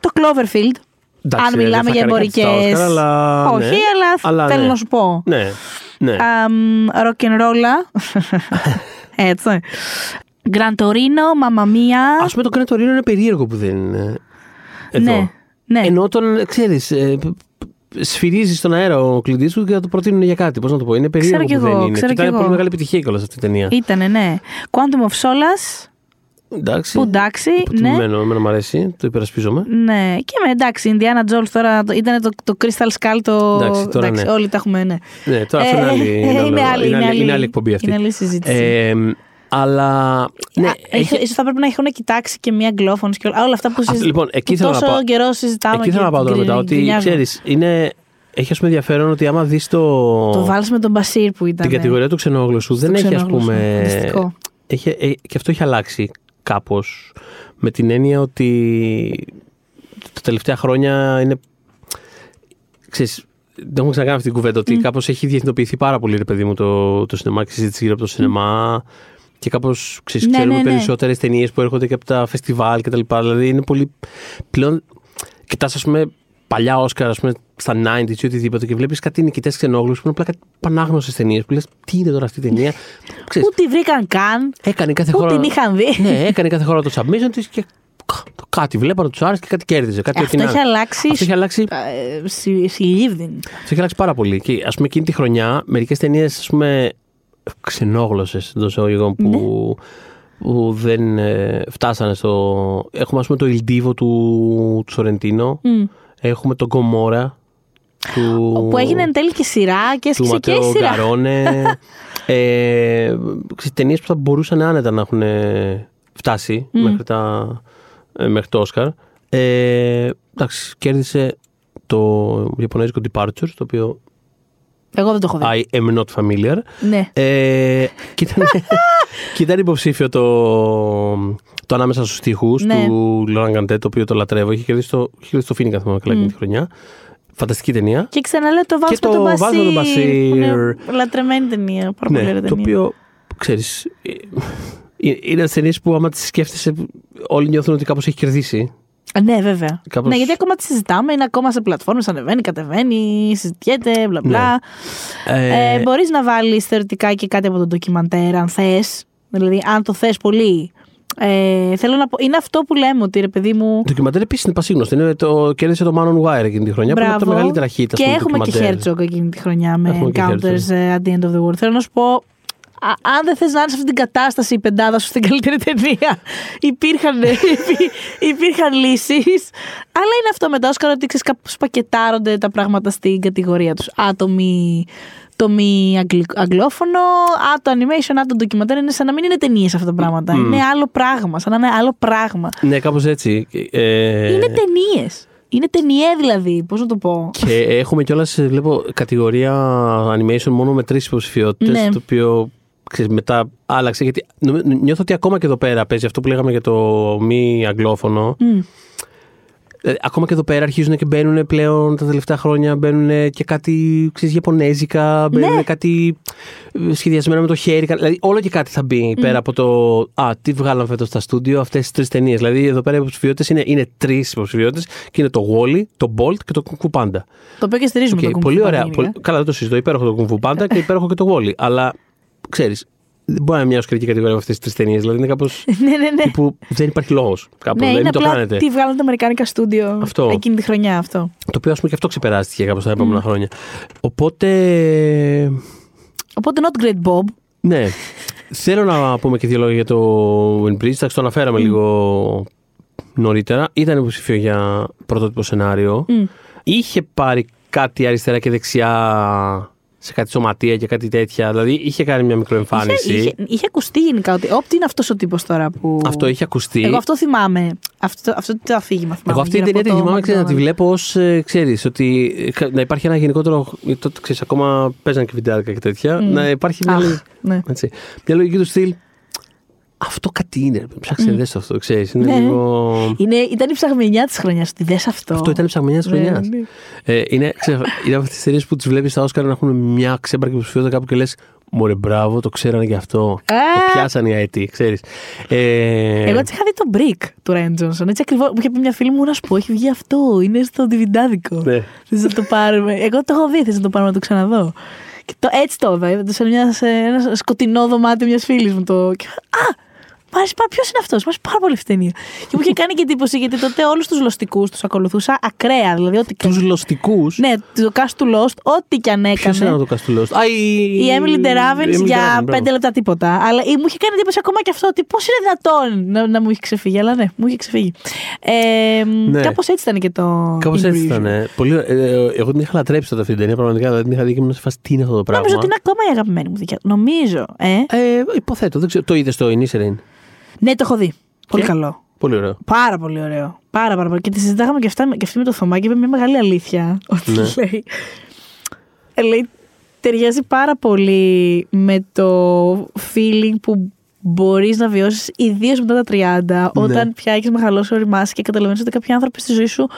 Το Cloverfield. Εντάξει, αν δεν μιλάμε θα για κάνει κάτι στα εμπορικέ. Όσκαρ, αλλά Όχι, ναι. αλλά, Αλλά θέλω ναι. να σου πω. Ναι. Ναι. Rock'n'rolla. Έτσι. Gran Torino, Mamma Mia. Α πούμε το Grand Torino είναι περίεργο που δεν είναι. Εδώ. Ναι, ναι. Ενώ τον ξέρεις. Σφυρίζεις στον αέρα ο κλειδί του και θα το προτείνουν για κάτι. Πώς να το πω. Είναι περίεργο κι που εγώ, δεν είναι. ξέρω Και κι ήταν εγώ. πολύ μεγάλη επιτυχία κιόλας αυτή η ταινία. Ήτανε, ναι. Quantum of Solace. Εντάξει. Που εντάξει, ναι. Υποτιμημένο, εμένα μου αρέσει, το υπερασπίζομαι. Ναι, και με εντάξει, Indiana Jones τώρα το- ήταν το, το Crystal Skull. Το, Εντάξει, τώρα ναι. όλοι τα έχουμε, ναι. Ναι, τώρα αυτό είναι άλλη, Ε, είναι άλλο- είναι άλλη, είναι είναι άλλη- είναι άλλη άλλη- εκπομπή αυτή. είναι άλλη συζήτηση. Ε, αλλά. Ναι, Α, έχει- ίσως θα πρέπει να έχουν κοιτάξει και μία γκλόφωνος και όλα, όλα αυτά που, Αυτό, συζη... λοιπόν, εκεί που ήθελα να τόσο πάω. καιρό συζητάμε. Εκεί θέλω και να πάω τώρα γκρι- μετά. Ότι γκρινιάζουμε. ξέρεις, είναι. Έχει ας πούμε ενδιαφέρον ότι άμα δεις το. Το βάλεις με τον Μπασίρ που ήταν. την κατηγορία του ξενόγλωσσου, στο δεν έχει ας ξενόγλωσσο. πούμε. Φανταστικό. Έχει, ε, και αυτό έχει αλλάξει κάπως. Με την έννοια ότι τα τελευταία χρόνια είναι. Ξέρεις, δεν έχουμε ξανακάνει αυτή την κουβέντα ότι κάπως έχει διεθνοποιηθεί πάρα πολύ ρε παιδί μου το, το σινεμά και η συζήτηση γύρω από το σινεμά. Και κάπως Ναι, ξέρουμε ναι, ναι. περισσότερες ταινίες που έρχονται και από τα φεστιβάλ κτλ. Δηλαδή είναι πολύ. Πλέον κοιτάς, ας πούμε, παλιά Όσκαρ, ας πούμε, στα 90s ή οτιδήποτε και βλέπεις κάτι νικητές ξενόγλους που είναι απλά κάτι πανάγνωσε ταινίες που λες τι είναι τώρα αυτή η ταινία; Ξέρεις, Πού τη βρήκαν καν, έκανε κάθε πού χώρα. την είχαν δει. Ναι, έκανε κάθε χώρα το submission της και κα- κάτι βλέπανε τους άρεσε και κάτι κέρδιζε. Κάτι Αυτό ό,τι να έχει είναι. αλλάξει. Αυτό έχει αλλάξει, ε, συ- Συλλήβδιν. αυτό έχει αλλάξει πάρα πολύ. Και ας πούμε εκείνη τη χρονιά, μερικές ταινίες, ας πούμε, ξενόγλωσσες εντό εισαγωγικών που, Ναι. που δεν ε, φτάσανε στο. Έχουμε ας πούμε το Il Divo του, του Σορεντίνο. Μμ. Έχουμε τον Γκομόρα. Του, Που έγινε εν τέλει και σειρά και του έσκησε και η Ματέο σειρά. Γκαρόνε. Ε, Ταινίες που θα μπορούσαν άνετα να έχουν φτάσει μέχρι, τα, ε, μέχρι το Όσκαρ. Ε, εντάξει, κέρδισε το Ιαπωνέζικο Departure, το οποίο Εγώ δεν το έχω δει. I am not familiar. Ναι. Ε, και, ήταν, και ήταν υποψήφιο το, το ανάμεσα στους τοίχου Ναι. του Λοράν Καντέ, το οποίο το λατρεύω. Είχε κερδίσει το, είχε κερδίσει το Φίνικα, θυμάμαι καλά, εκείνη τη χρονιά. Φανταστική ταινία. Και ξαναλέω το βάζω Και με το τον βάζω με τον Μπασίρ. Μπασίρ. που είναι Λατρεμένη ταινία. Πάρα πολύ ωραία Ναι, το ταινία. οποίο ξέρεις. Είναι ταινίες που άμα τις σκέφτεσαι, όλοι νιώθουν ότι κάπως έχει κερδίσει. Α, Ναι, βέβαια. Κάπως- Ναι, γιατί ακόμα τη συζητάμε, είναι ακόμα σε πλατφόρμες, ανεβαίνει, κατεβαίνει, συζητιέται, μπλα μπλα. Ε, Ε, Μπορείς να βάλεις θεωρητικά και κάτι από τον ντοκιμαντέρ, αν θες. Δηλαδή, αν το θες πολύ. Ε, θέλω να πω, είναι αυτό που λέμε ότι ρε παιδί μου. Το ντοκιμαντέρ επίσης είναι πασίγνωστο. Είναι το, κέρδισε το Man on Wire εκείνη τη χρονιά. Που είναι από τα Μπράβο. μεγαλύτερα hit. ας Και πούμε, έχουμε και ντοκιμαντέρ. Herzog εκείνη τη χρονιά με Έχουμε και Encounters Herzog. ε, at the end of the world. Θέλω να σου πω, α- αν δεν θες να είναι σε αυτή την κατάσταση η πεντάδα σου στην καλύτερη ταινία, υπήρχαν, υπή- υπήρχαν λύσεις. Αλλά είναι αυτό μετά, Όσκαρ, ότι ξέρεις κάπω πακετάρονται τα πράγματα στην κατηγορία τους. Α, το μη, το μη αγγλ- αγγλόφωνο, α, το animation, α, το ντοκιμαντέρ. Είναι σαν να μην είναι ταινίες αυτά τα πράγματα. Είναι άλλο πράγμα, σαν να είναι άλλο πράγμα. Ναι, κάπως έτσι. Ε, Είναι ταινίες. Είναι ταινιέ δηλαδή, πώς να το πω. Και έχουμε κιόλας, βλέπω, κατηγορία animation μόνο με τρεις υποψηφιότητες. Ναι. Το οποίο ξέρεις, μετά άλλαξε. Γιατί νομι- νιώθω ότι ακόμα και εδώ πέρα παίζει αυτό που λέγαμε για το μη αγγλόφωνο. Μμ. Ε, ακόμα και εδώ πέρα αρχίζουν και μπαίνουν πλέον τα τελευταία χρόνια μπαίνουν και κάτι ξέρεις, Ιαπωνέζικα, μπαίνουν Ναι. κάτι ε, σχεδιασμένο με το χέρι. Δηλαδή όλο και κάτι θα μπει πέρα από το Α, τι βγάλαμε φέτος στα στούντιο αυτές τις τρεις ταινίες. Δηλαδή εδώ πέρα οι υποψηφιότητες είναι, είναι τρεις υποψηφιότητες και είναι το WALL-E, το Bolt και το Kung Fu Panda. Το οποίο και στηρίζουμε Οκ, το Kung Fu πολύ Panda ωραία. γενικά. Πολύ, καλά, δεν το συζητώ. Υπέροχο το Kung Fu Panda και υπέροχο και το WALL-E. Αλλά ξέρεις, δεν μπορεί να είναι μια οσκαρική κατηγορία με αυτές τις τρεις ταινίες. Δηλαδή είναι κάπως. ναι, ναι, ναι. που δεν υπάρχει λόγος. Κάπου. Ναι, δηλαδή, είναι μην το απλά κάνετε. τι βγάλανε τα Αμερικάνικα στούντιο Αυτό. εκείνη τη χρονιά αυτό. Το οποίο ας πούμε και αυτό ξεπεράστηκε κάπως τα επόμενα χρόνια. Οπότε. Οπότε not great Bob. Ναι. Θέλω να πούμε και δύο λόγια για το Winbridge. Εντάξει, το αναφέραμε λίγο νωρίτερα. Ήταν υποψήφιο για πρωτότυπο σενάριο. Είχε πάρει κάτι αριστερά και δεξιά σε κάτι σωματεία και κάτι τέτοια. Δηλαδή είχε κάνει μια μικροεμφάνιση. Είχε, είχε, είχε ακουστεί γενικά ότι. Όπ, τι είναι αυτός ο τύπος τώρα που. Αυτό είχε ακουστεί. Εγώ αυτό θυμάμαι. Αυτό, αυτό το αφήγημα θυμάμαι. Εγώ αυτή την γύρω ταινία τη από το θυμάμαι ξέρεις, να τη McDonald's. βλέπω ως ξέρεις ότι ε, να υπάρχει ένα γενικότερο. Τότε ξέρεις, ακόμα παίζανε και βιντεάδικα και τέτοια. Να υπάρχει μια, Αχ, λογική- ναι. έτσι, μια λογική του στυλ. Αυτό κάτι είναι. Ψάξε mm. δες το αυτό, ξέρεις. Είναι Ναι. λίγο. Είναι, ήταν η ψαγμενιά της χρονιάς. Τι δες αυτό; Αυτό ήταν η ψαγμενιά της Ναι, χρονιάς. ναι. Ε, είναι, ξέρεις, είναι από αυτές τις ταινίες που τις βλέπεις στα Όσκαρ να έχουν μια ξέμπαρκη υποψηφιότητα κάπου και λες: Μωρέ, μπράβο, το ξέρανε και αυτό. Α! Το πιάσανε οι αετοί, ξέρεις. Ε, Εγώ έτσι είχα δει το Brick του Ryan Johnson. Έτσι ακριβώς. Μου είχε πει μια φίλη μου να σου πω: Έχει βγει αυτό. Είναι στο διβιντάδικο. Ναι. Θες να το πάρουμε. Εγώ το έχω δει. Θες να το πάρουμε να το ξαναδώ. Και το, έτσι το είδα. Είδα το σε, μια, σε ένα σκοτεινό δωμάτιο μιας φίλης μου. Το, και, α! Μ' άρεσε πάρα Ποιος είναι αυτός, Μ' άρεσε πάρα πολύ αυτή η ταινία. και μου είχε κάνει και εντύπωση γιατί τότε όλους τους λοστικού τους ακολουθούσα ακραία. Δηλαδή, ό,τι Τους λοστικού. Ναι, το cast του Lost, ό,τι και αν Ποιος έκανε. ήταν το καστουλό. Α, η, Η Emily Deravens η Emily για Deravens, μπράβο. πέντε λεπτά τίποτα. Αλλά ή- μου είχε κάνει εντύπωση ακόμα και αυτό ότι πώς είναι δυνατόν να, να μου έχει ξεφύγει. Αλλά ναι, μου είχε ξεφύγει. Ε, Ναι. Κάπως έτσι ήταν και το. Κάπως έτσι Inbreeding. ήταν. ε. Πολύ, ωραία. ε, εγώ την είχα λατρέψει τότε αυτή την ταινία. Πραγματικά δηλαδή, την είχα δει και ήμουν σε φάση τι είναι αυτό το πράγμα; Νομίζω ότι είναι ακόμα η αγαπημένη μου δικιά. Νομίζω. Ε. Ε, υποθέτω. Δεν ξέρω. Το είδες στο Inisherin; Ναι, το έχω δει. Πολύ Και; καλό. Πολύ ωραίο. Πάρα πολύ ωραίο. Πάρα, πάρα πολύ. Και τη συζητάγαμε και, αυτά, και αυτή με το Θωμά και είπε μια μεγάλη αλήθεια. Ότι Ναι. λέει, ε, λέει. Ταιριάζει πάρα πολύ με το feeling που μπορείς να βιώσεις, ιδίως μετά τα 30, όταν πια έχεις μεγαλώσει, οριμάσει και καταλαβαίνεις ότι κάποιοι άνθρωποι στη ζωή σου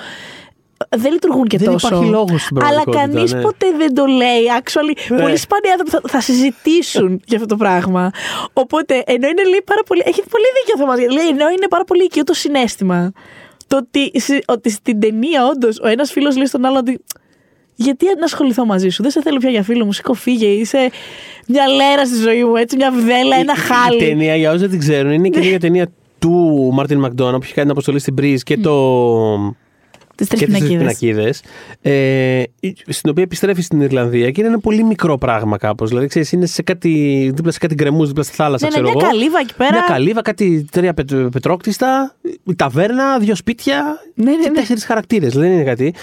δεν λειτουργούν και Δεν τόσο. υπάρχει λόγος στην Αλλά πραγματικότητα, κανείς ναι. ποτέ δεν το λέει. Actually, Ναι. πολύ σπάνιοι άνθρωποι θα, θα συζητήσουν για αυτό το πράγμα. Οπότε, ενώ είναι λέει πάρα πολύ. Έχει πολύ δίκιο θα μα λέει, ενώ είναι πάρα πολύ οικείο το συνέστημα. Το ότι, συ- ότι στην ταινία, όντως, ο ένας φίλος λέει στον άλλον ότι. Γιατί να ασχοληθώ μαζί σου, δεν σε θέλω πια για φίλο μου, σήκω φύγε, είσαι μια λέρα στη ζωή μου, έτσι, μια βδέλα, ένα Η χάλι. ταινία, για όσους δεν την ξέρουν, είναι και μια ταινία του Μάρτιν Μακδόνα που έχει κάνει την αποστολή στην Μπριζ και το. Τις τρεις και τις τρεις πινακίδες. πινακίδες, ε, στην οποία επιστρέφει στην Ιρλανδία και είναι ένα πολύ μικρό πράγμα κάπως. Δηλαδή, ξέρεις, είναι σε κάτι, δίπλα σε κάτι γκρεμούς, δίπλα στη θάλασσα, Ναι, ναι, ξέρω μια εγώ. καλύβα εκεί πέρα. Μια καλύβα, κάτι τρία πετ- πετρόκτιστα, η ταβέρνα, δύο σπίτια Ναι, ναι, και ναι. τέσσερις χαρακτήρες. Δηλαδή, δεν είναι κάτι.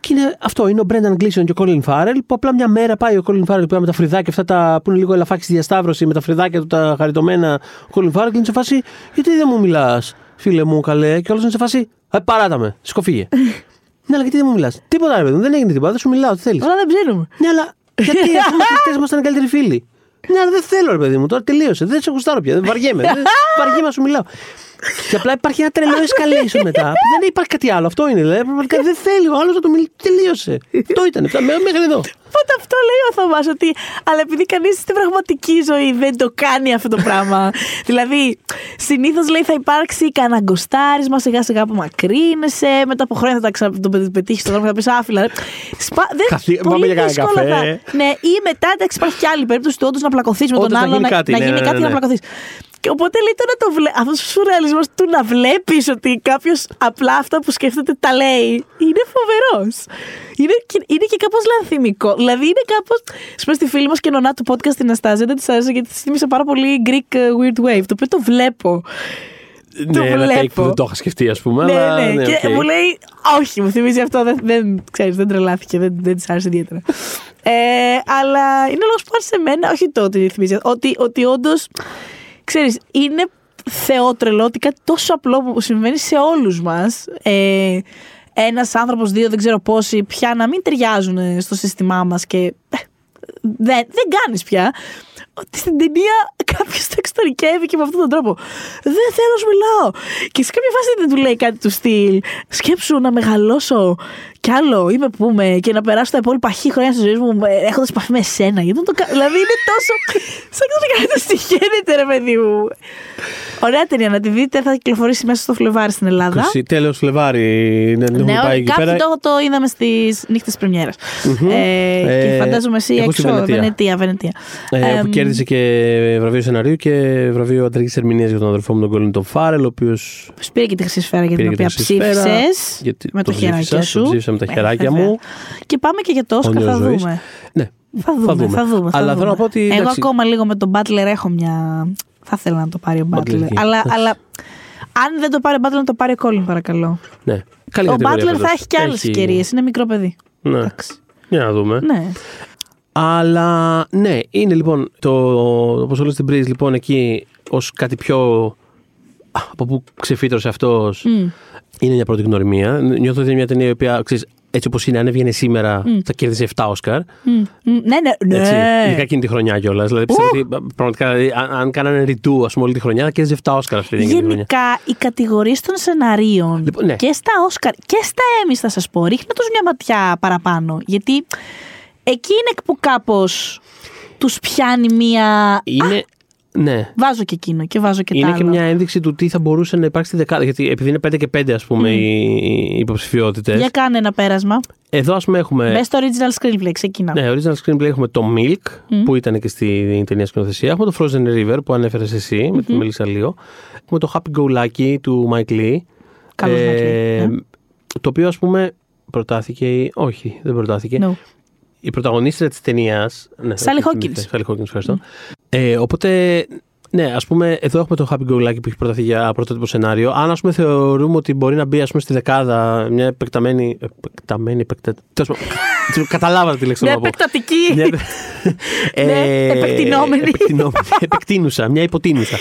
Και είναι αυτό, είναι ο Brendan Gleeson και ο Colin Farrell, που απλά μια μέρα πάει ο Colin Farrell που με τα φρυδάκια αυτά τα, που είναι λίγο ελαφάκι στη διασταύρωση, με τα φρυδάκια του τα χαριτωμένα. Ο Colin Farrell και είναι σε φάση, γιατί δεν μου μιλάς, φίλε μου, καλέ. Και όλος είναι σε φάση, «Ε, παράτα με, σκοφίγε. ναι, αλλά γιατί δεν μου μιλάς; Τίποτα, ρε παιδί μου, δεν έγινε τίποτα, δεν σου μιλάω, τι θέλεις. Όλα δεν ψήνουμε. Ναι, αλλά γιατί έχουμε χτε ήμασταν καλύτεροι φίλοι; Ναι, αλλά δεν θέλω, ρε παιδί μου, τώρα τελείωσε. Δεν σε γουστάρω πια. Δεν βαριέμαι. δεν βαριέμαι να σου μιλάω. Και απλά υπάρχει ένα τρελό escalation μετά. που δεν υπάρχει κάτι άλλο. Αυτό είναι. Δηλαδή, πραγματικά δεν θέλει ο άλλος να το μιλήσει. Τελείωσε. Αυτό ήταν. Αυτά, μέχρι εδώ. Οπότε αυτό λέει ο Θωμάς ότι. Αλλά επειδή κανείς στην πραγματική ζωή δεν το κάνει αυτό το πράγμα. δηλαδή, συνήθως λέει θα υπάρξει κανένα γκοστάρισμα σιγά σιγά απομακρύνεσαι. Μετά από χρόνια θα τα ξα... το πετύχεις στον δρόμο και θα πεις άφιλα. Σπα... Δεν... Καθί- πολύ πάμε για κανένα δύσκολα καφέ. θα- Ναι, ή μετά εντάξει, υπάρχει και άλλη περίπτωση του όντως να πλακωθείς με τον Όντως να άλλο. γίνει κάτι, να ναι, γίνει ναι, κάτι ναι, να ναι. πλακωθείς. Και οπότε λέει τώρα το βλέ... αυτός ο σουρεαλισμός του να βλέπεις ότι κάποιος απλά αυτά που σκέφτεται τα λέει. Είναι φοβερός. Είναι, και- είναι και κάπως λανθιμικό. Δηλαδή είναι κάπως. Ας πούμε στη φίλη μας και νονά του podcast την Αστάζια δεν της άρεσε γιατί της θύμισε πάρα πολύ Greek ε, Weird Wave. Το οποίο το βλέπω. Το ναι, ένα take βλέπω. που δεν το είχα σκεφτεί, ας πούμε. ναι, αλλά, ναι. και οκ. μου λέει, Όχι, μου θυμίζει αυτό. Δεν, δεν, ξέρεις, δεν τρελάθηκε. Δεν, δεν της άρεσε ιδιαίτερα. ε, αλλά είναι λόγος που άρεσε εμένα. Όχι το ότι θυμίζει. Ότι, ότι όντως. Ξέρεις, είναι θεότρελο ότι κάτι τόσο απλό που συμβαίνει σε όλους μας ε, ένας άνθρωπος, δύο, δεν ξέρω πόσοι πια να μην ταιριάζουν στο σύστημά μας και ε, δεν, δεν κάνεις πια ότι στην ταινία κάποιος το εξωτερικεύει και με αυτόν τον τρόπο. Δεν θέλω να σου μιλάω. Και σε κάποια φάση δεν του λέει κάτι του στυλ. Σκέψου να μεγαλώσω κι άλλο ή με πούμε και να περάσω τα υπόλοιπα χι χρόνια τη ζωή μου έχοντας επαφή με εσένα. Γιατί δεν το κα- Δηλαδή είναι τόσο. Σαν να κάνει το στοιχαίνεται, ρε παιδί μου. Ωραία ταινία να τη δείτε. Θα κυκλοφορήσει μέσα στο Φλεβάρι στην Ελλάδα. Τέλος Φλεβάρι. Ναι, δεν Ναι, έχουμε πάει όλοι- εκεί κάποιοι πέρα. το, το είδαμε στις νύχτες Πρεμιέρας. Μμμ. Ε, και Ε, φαντάζομαι εσύ εγώ στη έξω. Βενετία. Βενετία, Βενετία. Ε, Εμ, που κέρδισε και βραβείο σεναρίου και βραβείο αντρικής ερμηνείας για τον αδερφό μου τον Κόλλιν τον Φάρελ, ο οποίος. Πήρε και τη χρυσή σφαίρα για την οποία ψήφισες. Με το χεράκι σου. Το ψήφισα με τα Ε, χεράκια βέβαια. μου. Και πάμε και για το Όσκαρ, Όνειρο θα ζωής. δούμε. Ναι, Θα δούμε, θα δούμε. θα Αλλά δούμε. θέλω να πω ότι. Εγώ εντάξει, ακόμα λίγο με τον Butler έχω μια. Θα ήθελα να το πάρει ο Butler. Butler, Αλλά, εντάξει. αλλά αν δεν το πάρει ο Butler, να το πάρει ο Colin, παρακαλώ. Ναι. Καλή ο κατηγορία Butler φέτος. θα έχει και άλλες Έχει- ευκαιρίες. Είναι μικρό παιδί. Ναι. Εντάξει. Για να δούμε. Ναι. Αλλά ναι, είναι λοιπόν το όπως όλες την Breeze λοιπόν εκεί ως κάτι πιο από που ξεφύτρωσε αυτός Μμ. είναι μια πρώτη γνωριμία. Νιώθω ότι είναι μια ταινία η οποία ξέρεις, έτσι όπως είναι αν έβγαινε σήμερα θα κέρδιζε 7 Όσκαρ. Μμ. Μ. Ναι, ναι. Έτσι, ναι. ειδικά εκείνη τη χρονιά κιόλας. Δηλαδή πιστεύω ότι πραγματικά δηλαδή, αν, αν κάνανε ρητού ας πούμε, όλη τη χρονιά θα κέρδιζε 7 Όσκαρ αυτή την χρονιά. Γενικά, οι κατηγορίες των σεναρίων Λοιπόν, ναι. και στα Όσκαρ και στα Emmys θα σας πω, ρίχνετε τους μια ματιά παραπάνω. Γιατί εκεί είναι που κάπως τους πιάνει μια. Είναι, ναι. Βάζω και εκείνο και βάζω και Είναι τα και άλλο. μια ένδειξη του τι θα μπορούσε να υπάρξει στη δεκάδα. Γιατί επειδή είναι 5 και 5 ας πούμε οι, οι υποψηφιότητες. Για κάνε ένα πέρασμα. Εδώ ας πούμε έχουμε. Best original screenplay, ξεκινά. Ναι, original screenplay έχουμε το Milk που ήταν και στη ταινία σκηνοθεσία. Έχουμε το Frozen River που ανέφερες εσύ με τη Μελίσσα Λίο. Έχουμε το Happy Go Lucky του Mike Lee. Καλός Mike Lee, ναι. Το οποίο ας πούμε προτάθηκε. Όχι, δεν προτάθηκε. No. Η πρωταγωνίστρια της ταινία. Ναι, Sally όχι, Hawkins. θυμήθηκα. Sally Hawkins, ευχαριστώ. Ε, οπότε, ναι, ας πούμε, εδώ έχουμε το Happy Go Lucky που έχει προταθεί για πρωτότυπο σενάριο. Αν ας πούμε θεωρούμε ότι μπορεί να μπει ας πούμε, στη δεκάδα μια επεκταμένη. Επεκταμένη, επεκτα... τέλος πάντων, Καταλάβατε τι λέξη Μια θέλω να πω. επεκτατική. Μια- Ναι, επεκτηνόμενη. επεκτηνόμενη, Επεκτείνουσα, μια υποτείνουσα.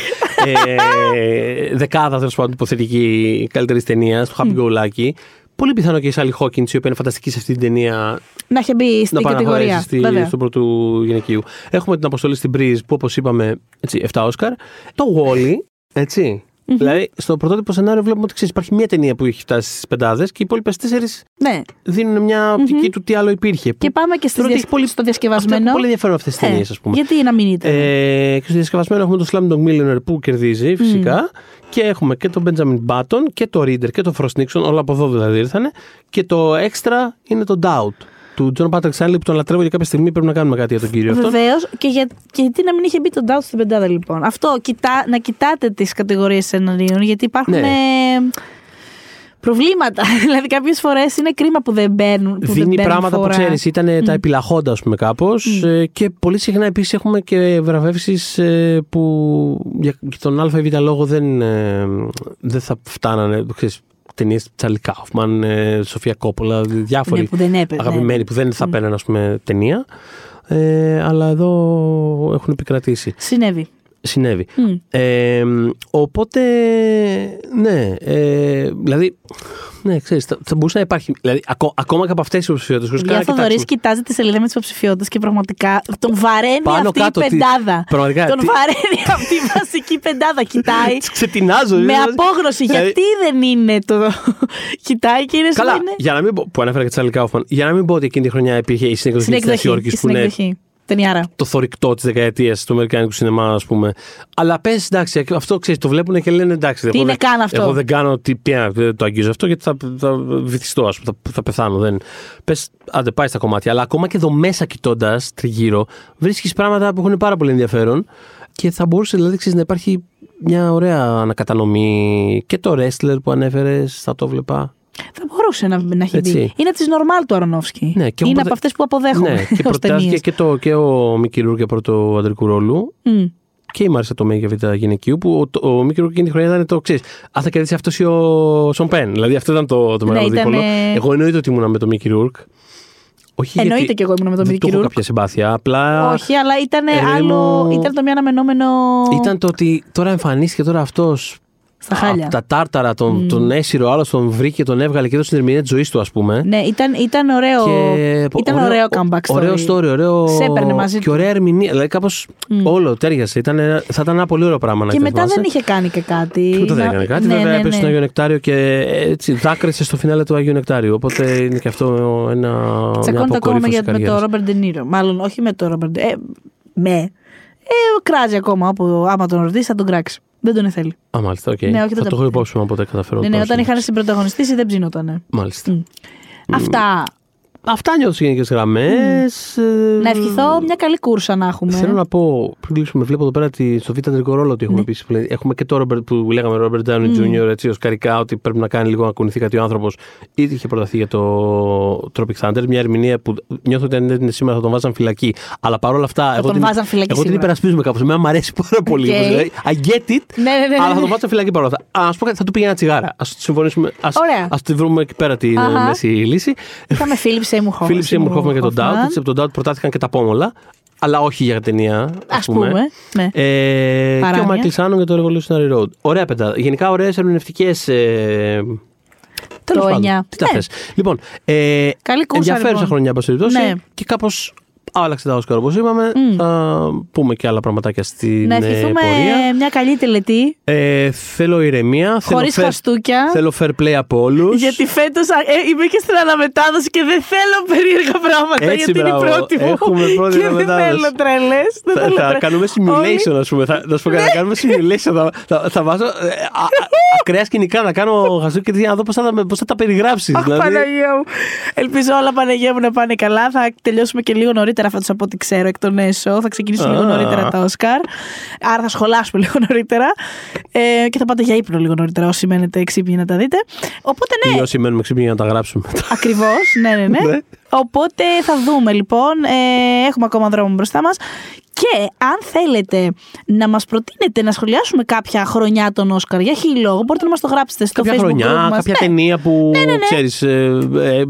ε, δεκάδα τέλος πάντων υποθετική καλύτερης ταινίας του Happy Go Lucky. Πολύ πιθανό και η Sally Hawkins, η οποία είναι φανταστική σε αυτή την ταινία, Να είχε μπει στην να πάει να κατηγορία. χωρέσει στη, Βέβαια. στον πρώτο γυναικείου. Έχουμε την αποστολή στην Breeze που όπως είπαμε έτσι, 7 Όσκαρ. Το Wally, έτσι. Δηλαδή στο πρωτότυπο σενάριο βλέπουμε ότι ξέρεις, υπάρχει μία ταινία που έχει φτάσει στις πεντάδες και οι υπόλοιπες τέσσερις Ναι. δίνουν μια οπτική του τι άλλο υπήρχε. Και πάμε και στις Θεωρώ ότι διασ- έχει πολύ- στο διασκευασμένο. Αυτό, πολύ ενδιαφέρον αυτές τις Ε, ταινίες, ας πούμε. Γιατί να μην ήταν; Ε, και στο διασκευασμένο έχουμε το Slam Millionaire που κερδίζει φυσικά. Και έχουμε και τον Benjamin Button και το Reader και το Frost Nixon. Όλα από εδώ δηλαδή ήρθανε. Και το έξτρα είναι το Doubt του John Patrick Stanley που τον λατρεύω για κάποια στιγμή. Πρέπει να κάνουμε κάτι για τον κύριο αυτό. Βεβαίως. Και, για, και γιατί να μην είχε μπει το Doubt στην πεντάδα λοιπόν. Αυτό, κοιτά, να κοιτάτε τις κατηγορίες σεναρίων, γιατί υπάρχουν Ναι. ε, προβλήματα. δηλαδή, κάποιες φορές είναι κρίμα που δεν μπαίνουν. Που δεν Δίνει μπαίνουν πράγματα φορά. που ξέρεις, ήταν τα επιλαχόντα, ας πούμε, κάπως. και πολύ συχνά επίσης έχουμε και βραβεύσεις που για, για τον Α ή Β λόγο δεν, ε, δεν θα φτάνανε. Ξέρεις, ταινίες Τσάρλι Κάουφμαν, ε, Σοφία Κόπολα, διάφοροι Ναι, που δεν έπαιζε. αγαπημένοι που δεν θα παίρνουν, ας πούμε, ταινία. Ε, αλλά εδώ έχουν επικρατήσει. Συνέβη. Συνέβη. Μμ. Ε, οπότε, ναι, ε, δηλαδή, ναι, ξέρεις, θα, θα μπορούσε να υπάρχει, δηλαδή, ακό- ακόμα και από αυτές τις υποψηφιότητες. χωρίς καν Για να Θοδωρή κοιτάξουμε- κοιτάζει τη σελίδα με τις υποψηφιότητες και πραγματικά τον βαραίνει Πάνω αυτή κάτω, η τι- πεντάδα. πραγματικά, τον τι- βαραίνει αυτή η βασική πεντάδα. Κοιτάει Τις ξετινάζω. με δηλαδή. απόγνωση. Δηλαδή, Γιατί δεν είναι το. Κοιτάει και είναι σου Καλά, είναι. για να μην πω, που ανέφερα και Τσάρλι Κάουφμαν, για να μην πω ότι εκείνη τη χρονιά υπήρχε η συνεκδοχή Στην της Νέας εκδοχή. Υόρκης Στην που είναι εκδοχή. Ταινιάρα. το θορυκτό της δεκαετίας του Αμερικάνικου σινεμά, ας πούμε. Αλλά πες, εντάξει, αυτό ξέρεις, το βλέπουν και λένε εντάξει. Τι εγώ είναι δεν- καν αυτό; Εγώ δεν κάνω. Τι, πια, δεν το αγγίζω αυτό γιατί θα, θα βυθιστώ, ας πούμε, θα, θα πεθάνω. Δεν. Πες, άντε, πάει στα κομμάτια. Αλλά ακόμα και εδώ μέσα κοιτώντας τριγύρω, βρίσκεις πράγματα που έχουν πάρα πολύ ενδιαφέρον και θα μπορούσε δηλαδή ξέρεις, να υπάρχει μια ωραία ανακατανομή. Και το wrestler που ανέφερες, θα το βλέπα. Θα μπορούσε να, να έχει Έτσι. δει. Είναι από τι νορμάλ του Αρονόφσκι. Ναι, και είναι έχω από προτε- αυτές που αποδέχομαι. Ναι, και ως προτάθηκε ταινίες. και, το, και ο Μίκη Ρούρ για πρώτο αντρικού ρόλου. Μμ. και η Μάρισα Τομέ για β' γυναικείου, που ο, ο Μίκρο εκείνη τη χρονιά ήταν το ξέρεις. Αν θα κερδίσει αυτός ή ο Σον Πεν. Δηλαδή αυτό ήταν το, το Ναι, μεγάλο ήταν, δίπολο. ε, Εγώ εννοείται ότι ήμουνα με τον Μίκη Ρούρκ. Όχι Εννοείται γιατί και εγώ ήμουν με τον δεν Μίκη του έχω Ρούρκ. κάποια συμπάθεια. Απλά Όχι, αλλά ήταν ρε παιδί άλλο. μου, Ήταν το μη αναμενόμενο. ήταν το ότι τώρα εμφανίστηκε τώρα αυτός. Στα χάλια. Τα τάρταρα, τον, τον έσυρο, άλλος τον βρήκε, τον έβγαλε και έδωσε την ερμηνεία της ζωής του, ας πούμε. Ναι, ήταν, ήταν ωραίο. Και Ήταν ωραίο, comeback story. Ωραίο story, ωραίο. Σε έπαιρνε μαζί και του. ωραία ερμηνεία. Δηλαδή κάπως όλο τέριασε. Ήταν, θα ήταν ένα πολύ ωραίο πράγμα να Και μετά εκτελεστεί. δεν είχε κάνει και κάτι. Τίποτα δεν Να- έκανε κάτι. Ναι, βέβαια ναι, έπεσε ναι. στο Αγίο Νεκτάριο και έτσι δάκρυσε στο φινάλε του Αγίου Νεκτάριου. Οπότε είναι και αυτό ένα. μια Τσακώνεται ακόμα αποκορύφωση για, με το καριέρας. Ρόμπερτ Ντενίρο. Μάλλον όχι με το Ρόμπερτ. Ε, με. Ε, κράζει ακόμα. Όπου, άμα τον ρωτήσει θα τον κράξει. Δεν τον θέλει. Α, μάλιστα, οκ. Ναι, όχι, θα δεν το τα έχω ποτέ. υπόψη μου από ποτέ καταφέρω. Ναι, να ναι, το όταν πάω είχαν συμπροταγωνιστήσει δεν ψινότανε. Μάλιστα. Αυτά. Αυτά νιώθω σε γενικές γραμμές. Να ευχηθώ μια καλή κούρσα να έχουμε. Θέλω να πω, πριν κλείσουμε, βλέπω εδώ πέρα τη- στο β' αντρικό ρόλο ότι έχουμε Ναι. επίσης. Έχουμε και το Robert που λέγαμε Robert Downey Jr. Έτσι, οσκαρικά ότι πρέπει να κάνει λίγο να κουνηθεί κάτι ο άνθρωπος. Ήδη είχε προταθεί για το Tropic Thunder, μια ερμηνεία που νιώθω ότι αν δεν είναι σήμερα θα τον βάζαν φυλακή. Αλλά παρόλα αυτά. εγώ τον την, βάζαν φυλακή Εγώ την σίγουρα. υπερασπίζομαι κάπως. Εμένα μου αρέσει πάρα πολύ. Οκ. όπως λέει. I get it. Ναι, ναι, ναι, Αλλά θα ναι. τον βάζαν φυλακή παρόλα αυτά. Α ας πω κάτι, θα του πήγε ένα τσιγάρα. Α συμφωνήσουμε. Ας, Ωραία. ας τη βρούμε εκεί πέρα τη Αχα. μέση λύση. Είχαμε Φίλιπ Σέιμουρ Χόφμαν. Φίλιπ Σέιμουρ Χόφμαν και τον Doubt. Έτσι, από τον Doubt προτάθηκαν και τα πόμολα. Αλλά όχι για ταινία. Α Ας πούμε, ναι. Ε, και Παράνοια. ο Μάικλ Σάνον για το Revolutionary Road. Ωραία πεντάδα. Γενικά ωραίες ερμηνευτικές. Ε, τέλος πάντων. εννιά. Τι τα Ναι. θες. Λοιπόν, ε, Καλή κούρσα, ενδιαφέρουσα λοιπόν. χρονιά, εν πάση περιπτώσει. Ναι. Και κάπως άλλαξε τα Όσκαρ όπως είπαμε. Θα πούμε και άλλα πραγματάκια στην Να ε, ευχηθούμε πορεία. μια καλή τελετή. Ε, θέλω ηρεμία. θέλω Χωρίς fair- χαστούκια. Θέλω fair play από όλους. Γιατί φέτος ε, είμαι και στην αναμετάδοση και δεν θέλω περίεργα πράγματα. Έτσι, γιατί είναι η μπράβο. πρώτη μου. Έχουμε πρώτη και δεν αναμετάδοση. θέλω τρέλε. Θα, θα κάνουμε simulation, ας πούμε. Θα, θα σου πω κάτι, θα κάνουμε simulation. Θα, θα, θα βάζω ε, α, α, ακραία σκηνικά να κάνω χαζούκι και να δω πώς θα, τα- πώς θα τα περιγράψεις. Αχ, Παναγία μου. Ελπίζω όλα Παναγία μου να πάνε καλά. Θα τελειώσουμε και λίγο νωρίτερα φέτο από ό,τι ξέρω εκ των έσω. Θα ξεκινήσουν λίγο Α. νωρίτερα τα Όσκαρ. Άρα θα σχολάσουμε λίγο νωρίτερα. Ε, και θα πάτε για ύπνο λίγο νωρίτερα όσοι μένετε εξύπνοι να τα δείτε. Οπότε ναι, Ή όσοι μένουμε ξύπνοι για να τα γράψουμε μετά. Ακριβώς, ναι, ναι, ναι. Ναι. Οπότε θα δούμε λοιπόν. Ε, έχουμε ακόμα δρόμο μπροστά μας. Και αν θέλετε να μας προτείνετε να σχολιάσουμε κάποια χρονιά των Όσκαρ για χίλιο λόγο, μπορείτε να μας το γράψετε στο Κάποια Facebook χρονιά, group μας. κάποια Ναι. ταινία που ναι, ναι. ξέρεις, ε, ε,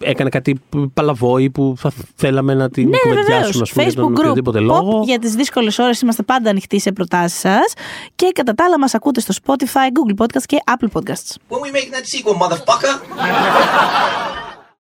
έκανε κάτι παλαβόη που θα θέλαμε να την Ναι, ναι, βεβαίως. κουβεντιάσουμε ας πούμε, για τον Facebook group. οποιοδήποτε Pop, λόγο. για τις δύσκολες ώρες είμαστε πάντα ανοιχτοί σε προτάσεις σας. Και κατά τα άλλα μας ακούτε στο Spotify, Google Podcasts και Apple Podcasts. When we making that sequel, motherfucker?